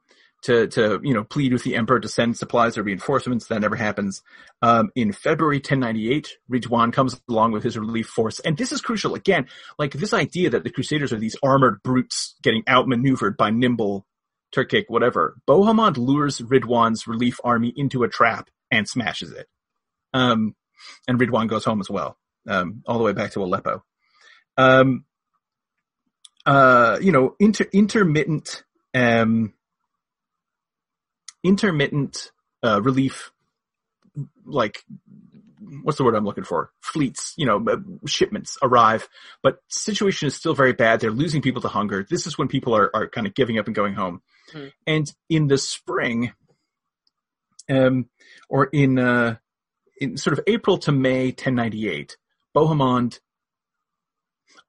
to to you know plead with the emperor to send supplies or reinforcements. That never happens. Um, in February 1098, Ridwan comes along with his relief force, and this is crucial. Again, like this idea that the Crusaders are these armored brutes getting outmaneuvered by nimble Turkic whatever. Bohemond lures Ridwan's relief army into a trap and smashes it. Um, and Ridwan goes home as well, um, all the way back to Aleppo. Um, uh, you know, inter- intermittent, um, intermittent, uh, relief, like, what's the word I'm looking for? Fleets, you know, uh, shipments arrive, but situation is still very bad. They're losing people to hunger. This is when people are, are kind of giving up and going home. Mm. And in the spring, um, or in, uh, in sort of April to May 1098, Bohemond,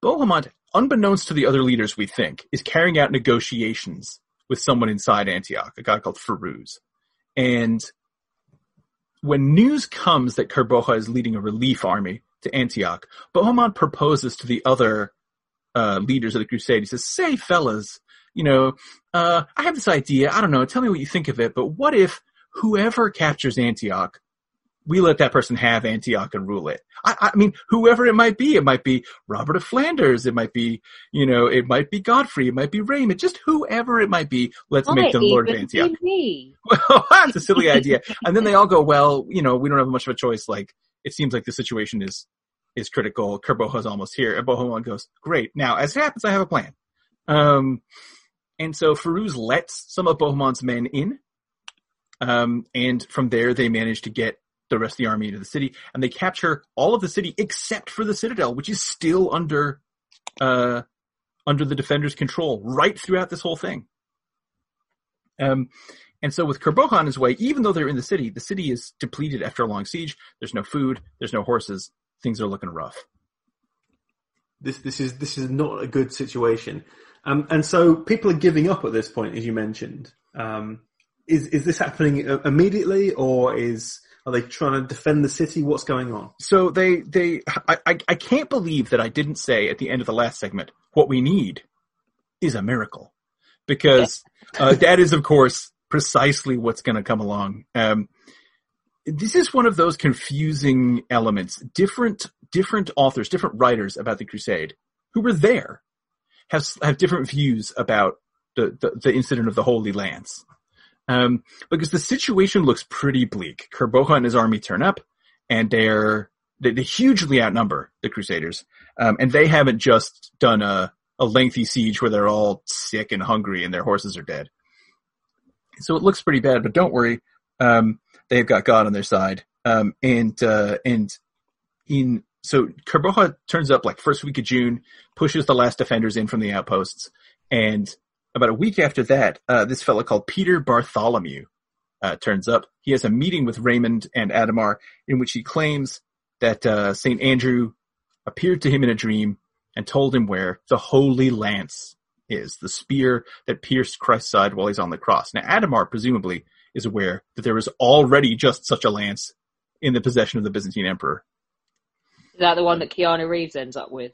Bohemond, unbeknownst to the other leaders, we think, is carrying out negotiations with someone inside Antioch, a guy called Firuz. And when news comes that Kerbogha is leading a relief army to Antioch, Bohemond proposes to the other uh, leaders of the crusade. He says, "Say, fellas, you know, uh, I have this idea. I don't know. Tell me what you think of it. But what if whoever captures Antioch, we let that person have Antioch and rule it. I, I, mean, whoever it might be, it might be Robert of Flanders, it might be, you know, it might be Godfrey, it might be Raymond, just whoever it might be. Let's might make them Lord of Antioch. Me. Well, that's a silly idea. And then they all go, well, you know, we don't have much of a choice. Like, it seems like the situation is is critical. Kerbogha's almost here. And Bohemond goes, great. Now, as it happens, I have a plan. Um, and so Firuz lets some of Bohemond's men in um, and from there, they manage to get the rest of the army into the city, and they capture all of the city except for the citadel, which is still under uh, under the defenders' control right throughout this whole thing. Um, and so with Kerbogha on his way, even though they're in the city, the city is depleted after a long siege. There's no food. There's no horses. Things are looking rough. This this is this is not a good situation. Um, and so people are giving up at this point, as you mentioned. Um, is is this happening immediately, or is are they trying to defend the city? What's going on? So they they I I, I can't believe that I didn't say at the end of the last segment what we need is a miracle, because uh, that is of course precisely what's going to come along. Um, this is one of those confusing elements. Different different authors, different writers about the Crusade who were there have have different views about the, the, the incident of the Holy Lance. Um, because the situation looks pretty bleak. Kerbogha and his army turn up, and they're they, they hugely outnumber the Crusaders, um, and they haven't just done a a lengthy siege where they're all sick and hungry and their horses are dead. So it looks pretty bad, but don't worry, um, they've got God on their side. Um, and uh, and in so Kerbogha turns up like first week of June, pushes the last defenders in from the outposts, and about a week after that, uh, this fellow called Peter Bartholomew uh, turns up. He has a meeting with Raymond and Adhemar in which he claims that uh, St. Andrew appeared to him in a dream and told him where the Holy Lance is, the spear that pierced Christ's side while he's on the cross. Now, Adhemar presumably is aware that there was already just such a lance in the possession of the Byzantine emperor. Is that the one that Keanu Reeves ends up with?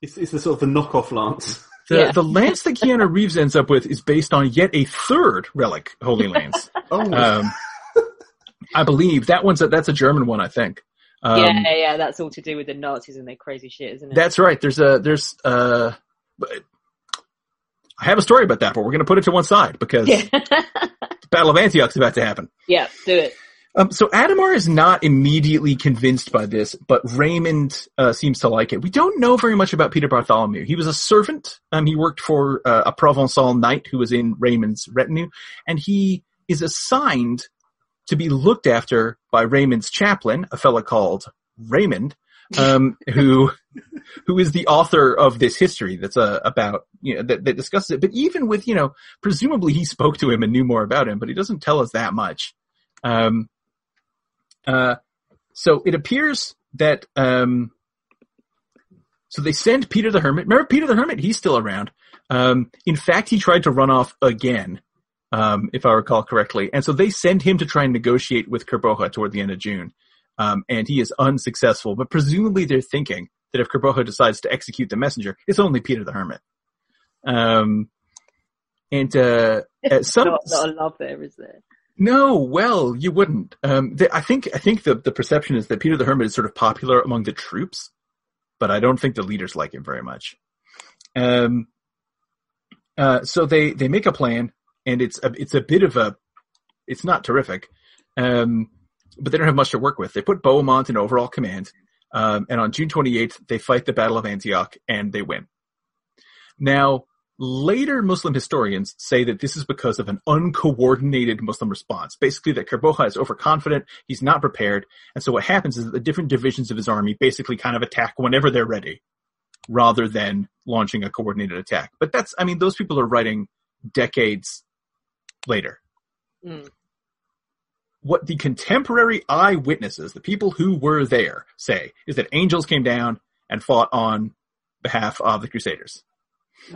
It's, it's the sort of the knockoff lance. The Yeah. the lance that Keanu Reeves ends up with is based on yet a third relic Holy Lance. Oh, um, I believe that one's a, that's a German one, I think. Um, yeah, yeah, that's all to do with the Nazis and their crazy shit, isn't it? That's right. There's a there's uh, I have a story about that, but we're going to put it to one side because yeah, the Battle of Antioch's about to happen. yeah, do it. Um, so Adhemar is not immediately convinced by this, but Raymond uh, seems to like it. We don't know very much about Peter Bartholomew. He was a servant. Um, he worked for uh, a Provençal knight who was in Raymond's retinue, and he is assigned to be looked after by Raymond's chaplain, a fellow called Raymond, um, who who is the author of this history that's uh, about you know that, that discusses it. But even with you know, presumably he spoke to him and knew more about him, but he doesn't tell us that much. Um, uh, so it appears that um, so they send Peter the Hermit. Remember Peter the Hermit? He's still around. Um, in fact, he tried to run off again, um, if I recall correctly. And so they send him to try and negotiate with Kerbogha toward the end of June. Um, and he is unsuccessful. But presumably they're thinking that if Kerbogha decides to execute the messenger, it's only Peter the Hermit. Um, and uh, at some Not, not a love there, is there? No, well, you wouldn't. Um, the, I think I think the the perception is that Peter the Hermit is sort of popular among the troops, but I don't think the leaders like him very much. Um, uh, so they they make a plan, and it's a it's a bit of a, it's not terrific, um, but they don't have much to work with. They put Bohemond in overall command, um, and on June 28th they fight the Battle of Antioch and they win. Now, later Muslim historians say that this is because of an uncoordinated Muslim response. Basically, that Kerbogha is overconfident, he's not prepared, and so what happens is that the different divisions of his army basically kind of attack whenever they're ready, rather than launching a coordinated attack. But that's, I mean, those people are writing decades later. Mm. What the contemporary eyewitnesses, the people who were there, say is that angels came down and fought on behalf of the Crusaders.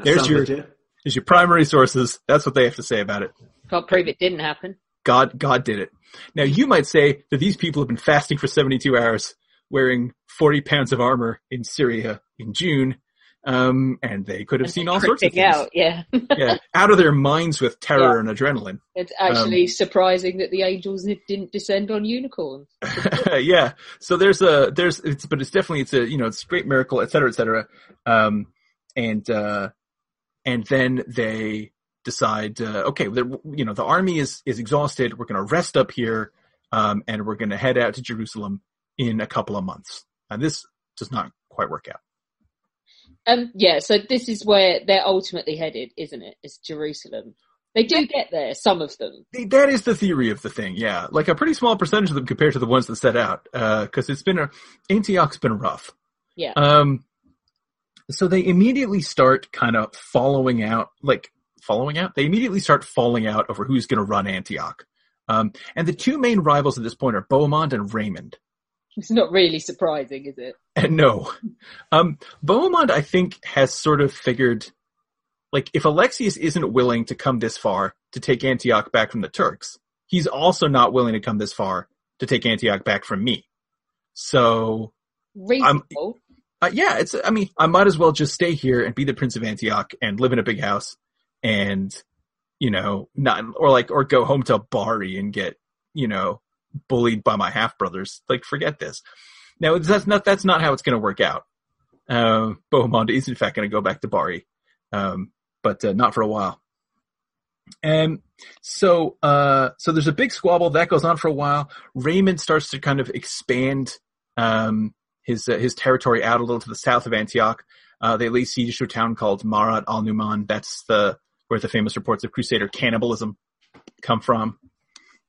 There's your legit. there's your primary sources. That's what they have to say about it. Can't prove it didn't happen. God God did it. Now you might say that these people have been fasting for 72 hours, wearing 40 pounds of armor in Syria in June, um, and they could have And seen all sorts of things. out, yeah. yeah, out of their minds with terror and adrenaline. It's actually Um, surprising that the angels didn't descend on unicorns. yeah. So there's a there's it's but it's definitely it's a you know it's a great miracle, et cetera, et cetera. Um, and uh, and then they decide, uh, okay, you know the army is is exhausted. We're going to rest up here, um, and we're going to head out to Jerusalem in a couple of months. And this does not quite work out. Um, yeah, so this is where they're ultimately headed, isn't it? It's Jerusalem. They do get there, some of them. That is the theory of the thing, yeah. Like a pretty small percentage of them compared to the ones that set out, because it's been a Antioch's been rough. Yeah. Um, so they immediately start kind of following out, like following out. They immediately start falling out over who's going to run Antioch. Um, and the two main rivals at this point are Bohemond and Raymond. It's not really surprising, is it? And no, um, Bohemond, I think, has sort of figured, like, if Alexius isn't willing to come this far to take Antioch back from the Turks, he's also not willing to come this far to take Antioch back from me. So, Reasonable. Uh, yeah, it's, I mean, I might as well just stay here and be the Prince of Antioch and live in a big house and, you know, not, or like, or go home to Bari and get, you know, bullied by my half brothers. Like, forget this. Now, that's not, that's not how it's going to work out. Um, Bohemond is in fact going to go back to Bari. Um, but, uh, not for a while. And so, uh, so there's a big squabble that goes on for a while. Raymond starts to kind of expand, um, his, uh, his territory out a little to the south of Antioch. Uh, they lay siege to a town called Marat al Numan. That's the, where the famous reports of Crusader cannibalism come from.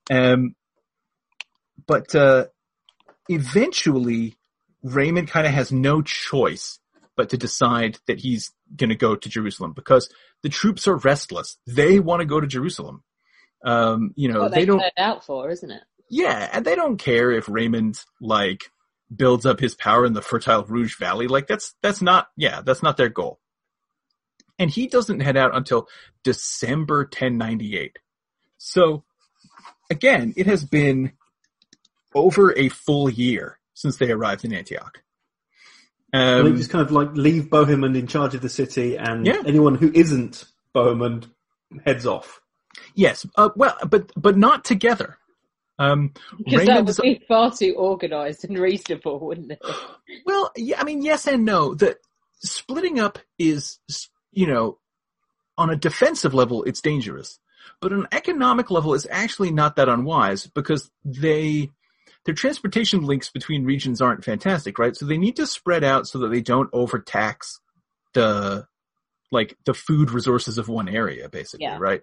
Um, but, uh, eventually Raymond kind of has no choice but to decide that he's going to go to Jerusalem because the troops are restless. They want to go to Jerusalem. Um, you know, what they they don't, out for, isn't it? yeah, and they don't care if Raymond like builds up his power in the fertile Ruj Valley. Like that's that's not yeah, that's not their goal. And he doesn't head out until December 1098. So again, it has been over a full year since they arrived in Antioch. And they Um, just kind of like leave Bohemond in charge of the city, and Yeah. anyone who isn't Bohemond heads off. yes, uh, well, but but not together. Um, Because that would be far too organised and reasonable, wouldn't it? Well, yeah, I mean, yes and no. The splitting up is, you know, on a defensive level, it's dangerous, but on an economic level, it's actually not that unwise because they, their transportation links between regions aren't fantastic, right? So they need to spread out so that they don't overtax the, like, the food resources of one area, basically, Yeah. right?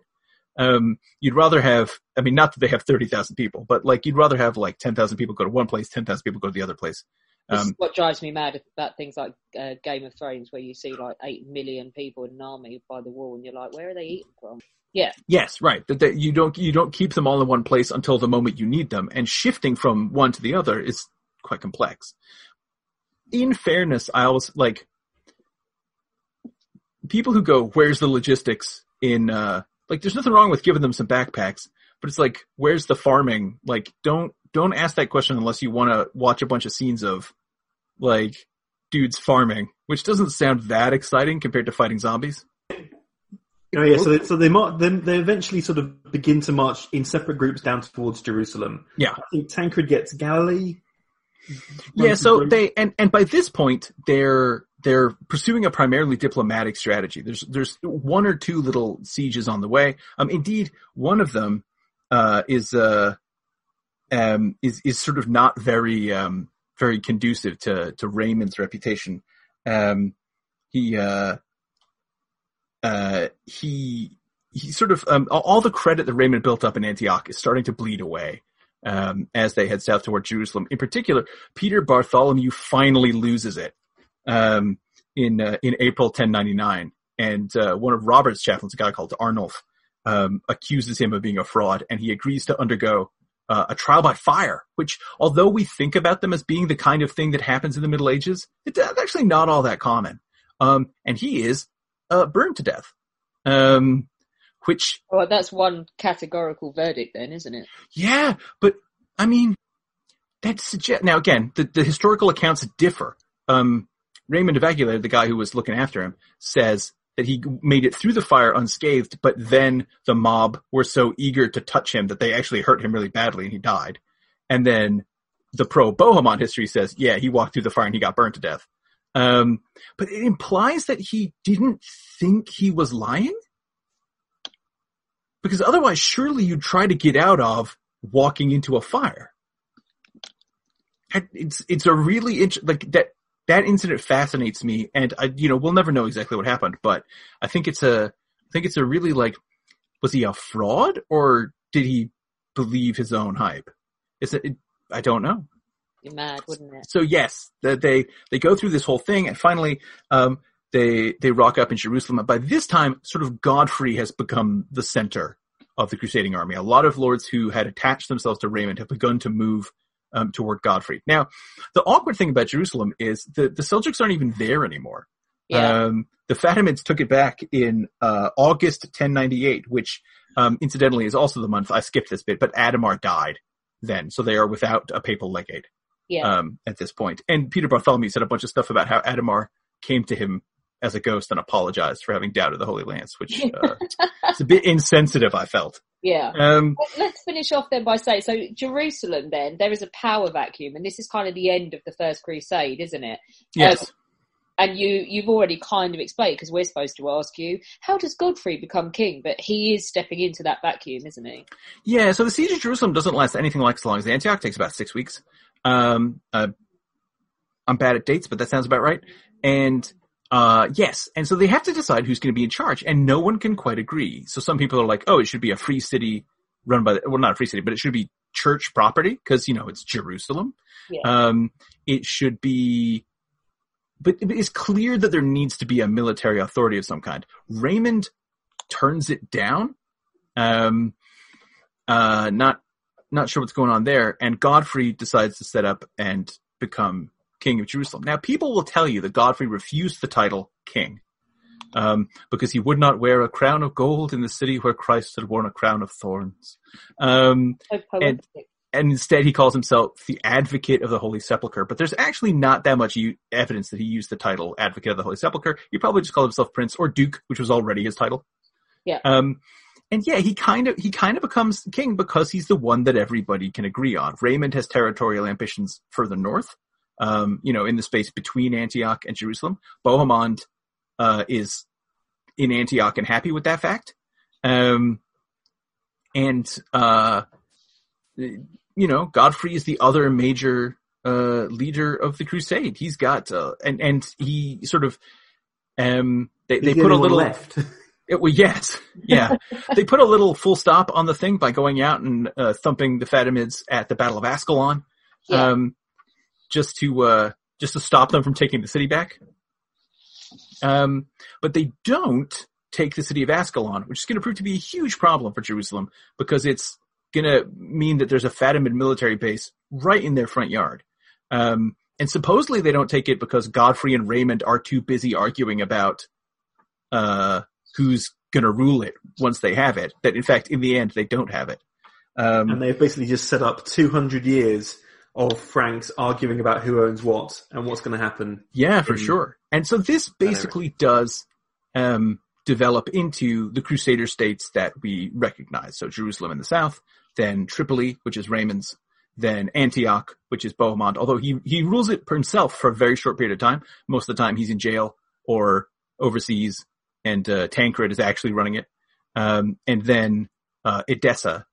Um, you'd rather have, I mean, not that they have 30,000 people, but like, you'd rather have like 10,000 people go to one place, 10,000 people go to the other place. This Um, is what drives me mad about things like uh, Game of Thrones, where you see like eight million people in an army by the wall, and you're like, where are they eating from? Yeah, Yes, right. That, that you don't you don't keep them all in one place until the moment you need them, and shifting from one to the other is quite complex. In fairness, I always like people who go, "Where's the logistics?" In uh, like, there's nothing wrong with giving them some backpacks, but it's like, "Where's the farming?" Like, don't don't ask that question unless you want to watch a bunch of scenes of like dudes farming, which doesn't sound that exciting compared to fighting zombies. Oh yeah, so they, so they mar- then they eventually sort of begin to march in separate groups down towards Jerusalem. Yeah. I think Tancred gets Galilee. Yeah, so they and and by this point they're they're pursuing a primarily diplomatic strategy. There's there's one or two little sieges on the way. Um, indeed, one of them uh, is uh um is is sort of not very um very conducive to to Raymond's reputation. Um, he uh uh he he sort of um all- the credit that Raymond built up in Antioch is starting to bleed away um, as they head south toward Jerusalem. In particular, Peter Bartholomew finally loses it um, in uh, in April 1099, and uh, one of Robert's chaplains, a guy called Arnulf, um, accuses him of being a fraud, and he agrees to undergo uh, a trial by fire. Which, although we think about them as being the kind of thing that happens in the Middle Ages, it's actually not all that common. Um, and he is uh, burned to death. Um, which well, that's one categorical verdict, then, isn't it? yeah, but I mean, that suggest now again the, the historical accounts differ. Um, Raymond of the guy who was looking after him, says that he made it through the fire unscathed, but then the mob were so eager to touch him that they actually hurt him really badly and he died. And then the pro Bohemond history says, yeah, he walked through the fire and he got burned to death. Um, but it implies that he didn't think he was lying because otherwise surely you'd try to get out of walking into a fire. It's it's a really int- like that that incident fascinates me, and I you know we'll never know exactly what happened, but I think it's a I think it's a really like was he a fraud or did he believe his own hype? It's a, it, I don't know. Be mad, wouldn't it? So yes, that they they go through this whole thing, and finally, um, they they rock up in Jerusalem. And by this time, sort of Godfrey has become the center of the crusading army. A lot of lords who had attached themselves to Raymond have begun to move um, toward Godfrey. Now, the awkward thing about Jerusalem is the the Seljuks aren't even there anymore. Yeah. Um, the Fatimids took it back in uh, August 1098, which um, incidentally is also the month I skipped this bit, but Adhemar died then, so they are without a papal legate yeah. um, at this point. And Peter Bartholomew said a bunch of stuff about how Adhemar came to him as a ghost and apologized for having doubted the Holy Lance, which uh, it's a bit insensitive. I felt. yeah. Um, let's finish off then by saying so Jerusalem. Then there is a power vacuum, and this is kind of the end of the First Crusade, isn't it? yes. Um, and you you've already kind of explained because we're supposed to ask you how does Godfrey become king, but he is stepping into that vacuum, isn't he? Yeah, so the siege of Jerusalem doesn't last anything like as long as the Antioch. It takes about six weeks. Um, uh, I'm bad at dates, but that sounds about right. And uh, yes, and so they have to decide who's going to be in charge, and no one can quite agree. So some people are like, "Oh, it should be a free city run by the, well, not a free city, but it should be church property because you know it's Jerusalem. Yeah. Um, it should be." But it's clear that there needs to be a military authority of some kind. Raymond turns it down. Um, uh, not not sure what's going on there. And Godfrey decides to set up and become king of Jerusalem. Now, people will tell you that Godfrey refused the title king um, because he would not wear a crown of gold in the city where Christ had worn a crown of thorns. Um, poetic. and instead he calls himself the advocate of the Holy Sepulchre. But there's actually not that much u- evidence that he used the title advocate of the Holy Sepulchre. He probably just called himself prince or duke, which was already his title. Yeah. Um, and yeah, he kind of he kind of becomes king because he's the one that everybody can agree on. Raymond has territorial ambitions further north, um, you know, in the space between Antioch and Jerusalem. Bohemond uh, is in Antioch and happy with that fact. Um, and uh, you know, Godfrey is the other major uh, leader of the crusade. He's got uh, and and he sort of um they, they put a little left. it, well, yes, yeah. they put a little full stop on the thing by going out and uh, thumping the Fatimids at the Battle of Ascalon, Yeah. um, just to uh, just to stop them from taking the city back. Um, but they don't take the city of Ascalon, which is going to prove to be a huge problem for Jerusalem because it's going to mean that there's a Fatimid military base right in their front yard. Um, and supposedly they don't take it because Godfrey and Raymond are too busy arguing about uh, who's going to rule it once they have it. That in fact, in the end, they don't have it. Um, and they've basically just set up 200 years of Franks arguing about who owns what and what's going to happen. Yeah, for in- sure. And so this basically does um, develop into the Crusader states that we recognize. So Jerusalem in the south, then Tripoli, which is Raymond's, then Antioch, which is Bohemond. Although he he rules it for himself for a very short period of time. Most of the time he's in jail or overseas, and uh, Tancred is actually running it. Um, and then uh, Edessa,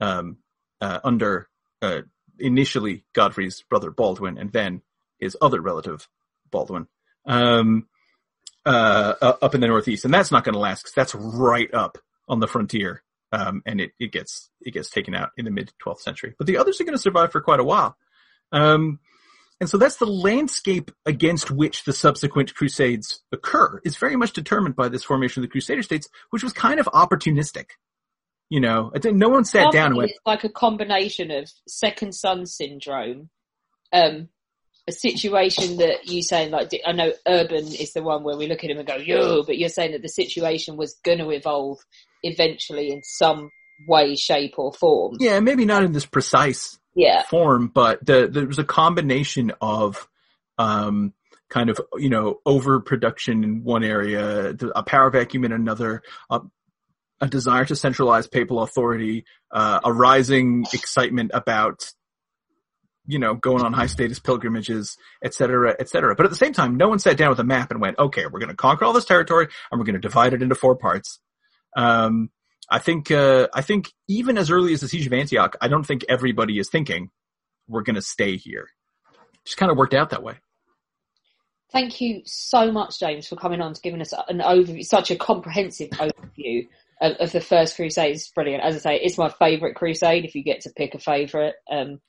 um, uh, under uh, initially Godfrey's brother Baldwin, and then his other relative Baldwin, um, uh, uh, up in the northeast, and that's not going to last because that's right up on the frontier, um, and it, it gets it gets taken out in the mid 12th century. But the others are going to survive for quite a while, um, and so that's the landscape against which the subsequent crusades occur. is very much determined by this formation of the Crusader states, which was kind of opportunistic. You know, no one sat down and went, It's like a combination of second son syndrome, um, a situation that you saying like I know urban is the one where we look at him and go yo, but you're saying that the situation was going to evolve eventually in some way, shape, or form. yeah, maybe not in this precise Yeah, form, but the, there was a combination of, um, kind of, you know, overproduction in one area, a power vacuum in another, a, a desire to centralize papal authority, uh, a rising excitement about, you know, going on high status pilgrimages, et cetera, et cetera. But at the same time, no one sat down with a map and went, okay, we're going to conquer all this territory and we're going to divide it into four parts. Um, I think, uh, I think even as early as the siege of Antioch, I don't think everybody is thinking we're going to stay here. Just kind of worked out that way. Thank you so much, James, for coming on to giving us an overview, such a comprehensive overview of, the First Crusade. is brilliant. As I say, it's my favourite crusade if you get to pick a favourite. Um,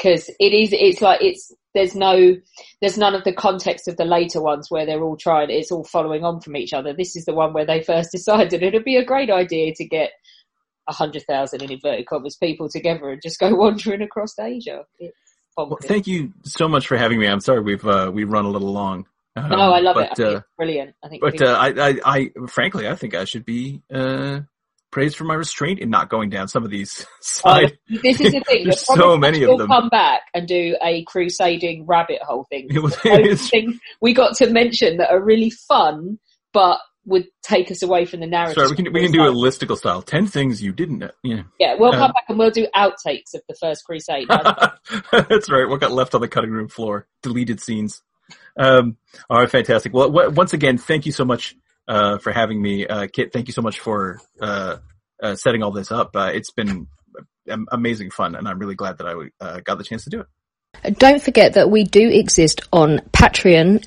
cause it is, it's like, it's, there's no, there's none of the context of the later ones where they're all trying, it's all following on from each other. This is the one where they first decided it'd be a great idea to get a hundred thousand in inverted commas people together and just go wandering across Asia. It's Well, thank you so much for having me. I'm sorry we've, uh, we've run a little long. Um, no, I love it. I think uh, it's brilliant. I think But people- uh, I, I, I, frankly, I think I should be uh, praised for my restraint in not going down some of these side. Oh, this is the thing. There's so many of them. come back and do a crusading rabbit hole thing. It was- things we got to mention that are really fun, but would take us away from the narrative. Sorry, we can we can do a listicle style. Ten things you didn't know. Yeah, Yeah, we'll uh, come back and we'll do outtakes of the first crusade. that's right. What got left on the cutting room floor? Deleted scenes. Um, all right, fantastic. Well, w- once again, thank you so much uh, for having me, uh, Kit. Thank you so much for uh, uh, setting all this up. Uh, it's been amazing fun, and I'm really glad that I uh, got the chance to do it. Don't forget that we do exist on Patreon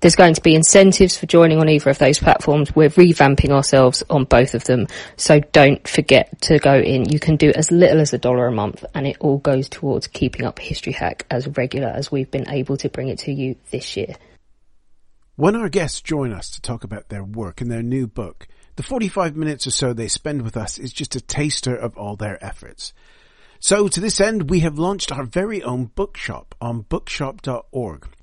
there's going to be incentives for joining on either of those platforms. We're revamping ourselves on both of them. So don't forget to go in. You can do as little as a dollar a month and it all goes towards keeping up History Hack as regular as we've been able to bring it to you this year. When our guests join us to talk about their work and their new book, the 45 minutes or so they spend with us is just a taster of all their efforts. So to this end, we have launched our very own bookshop on bookshop.org,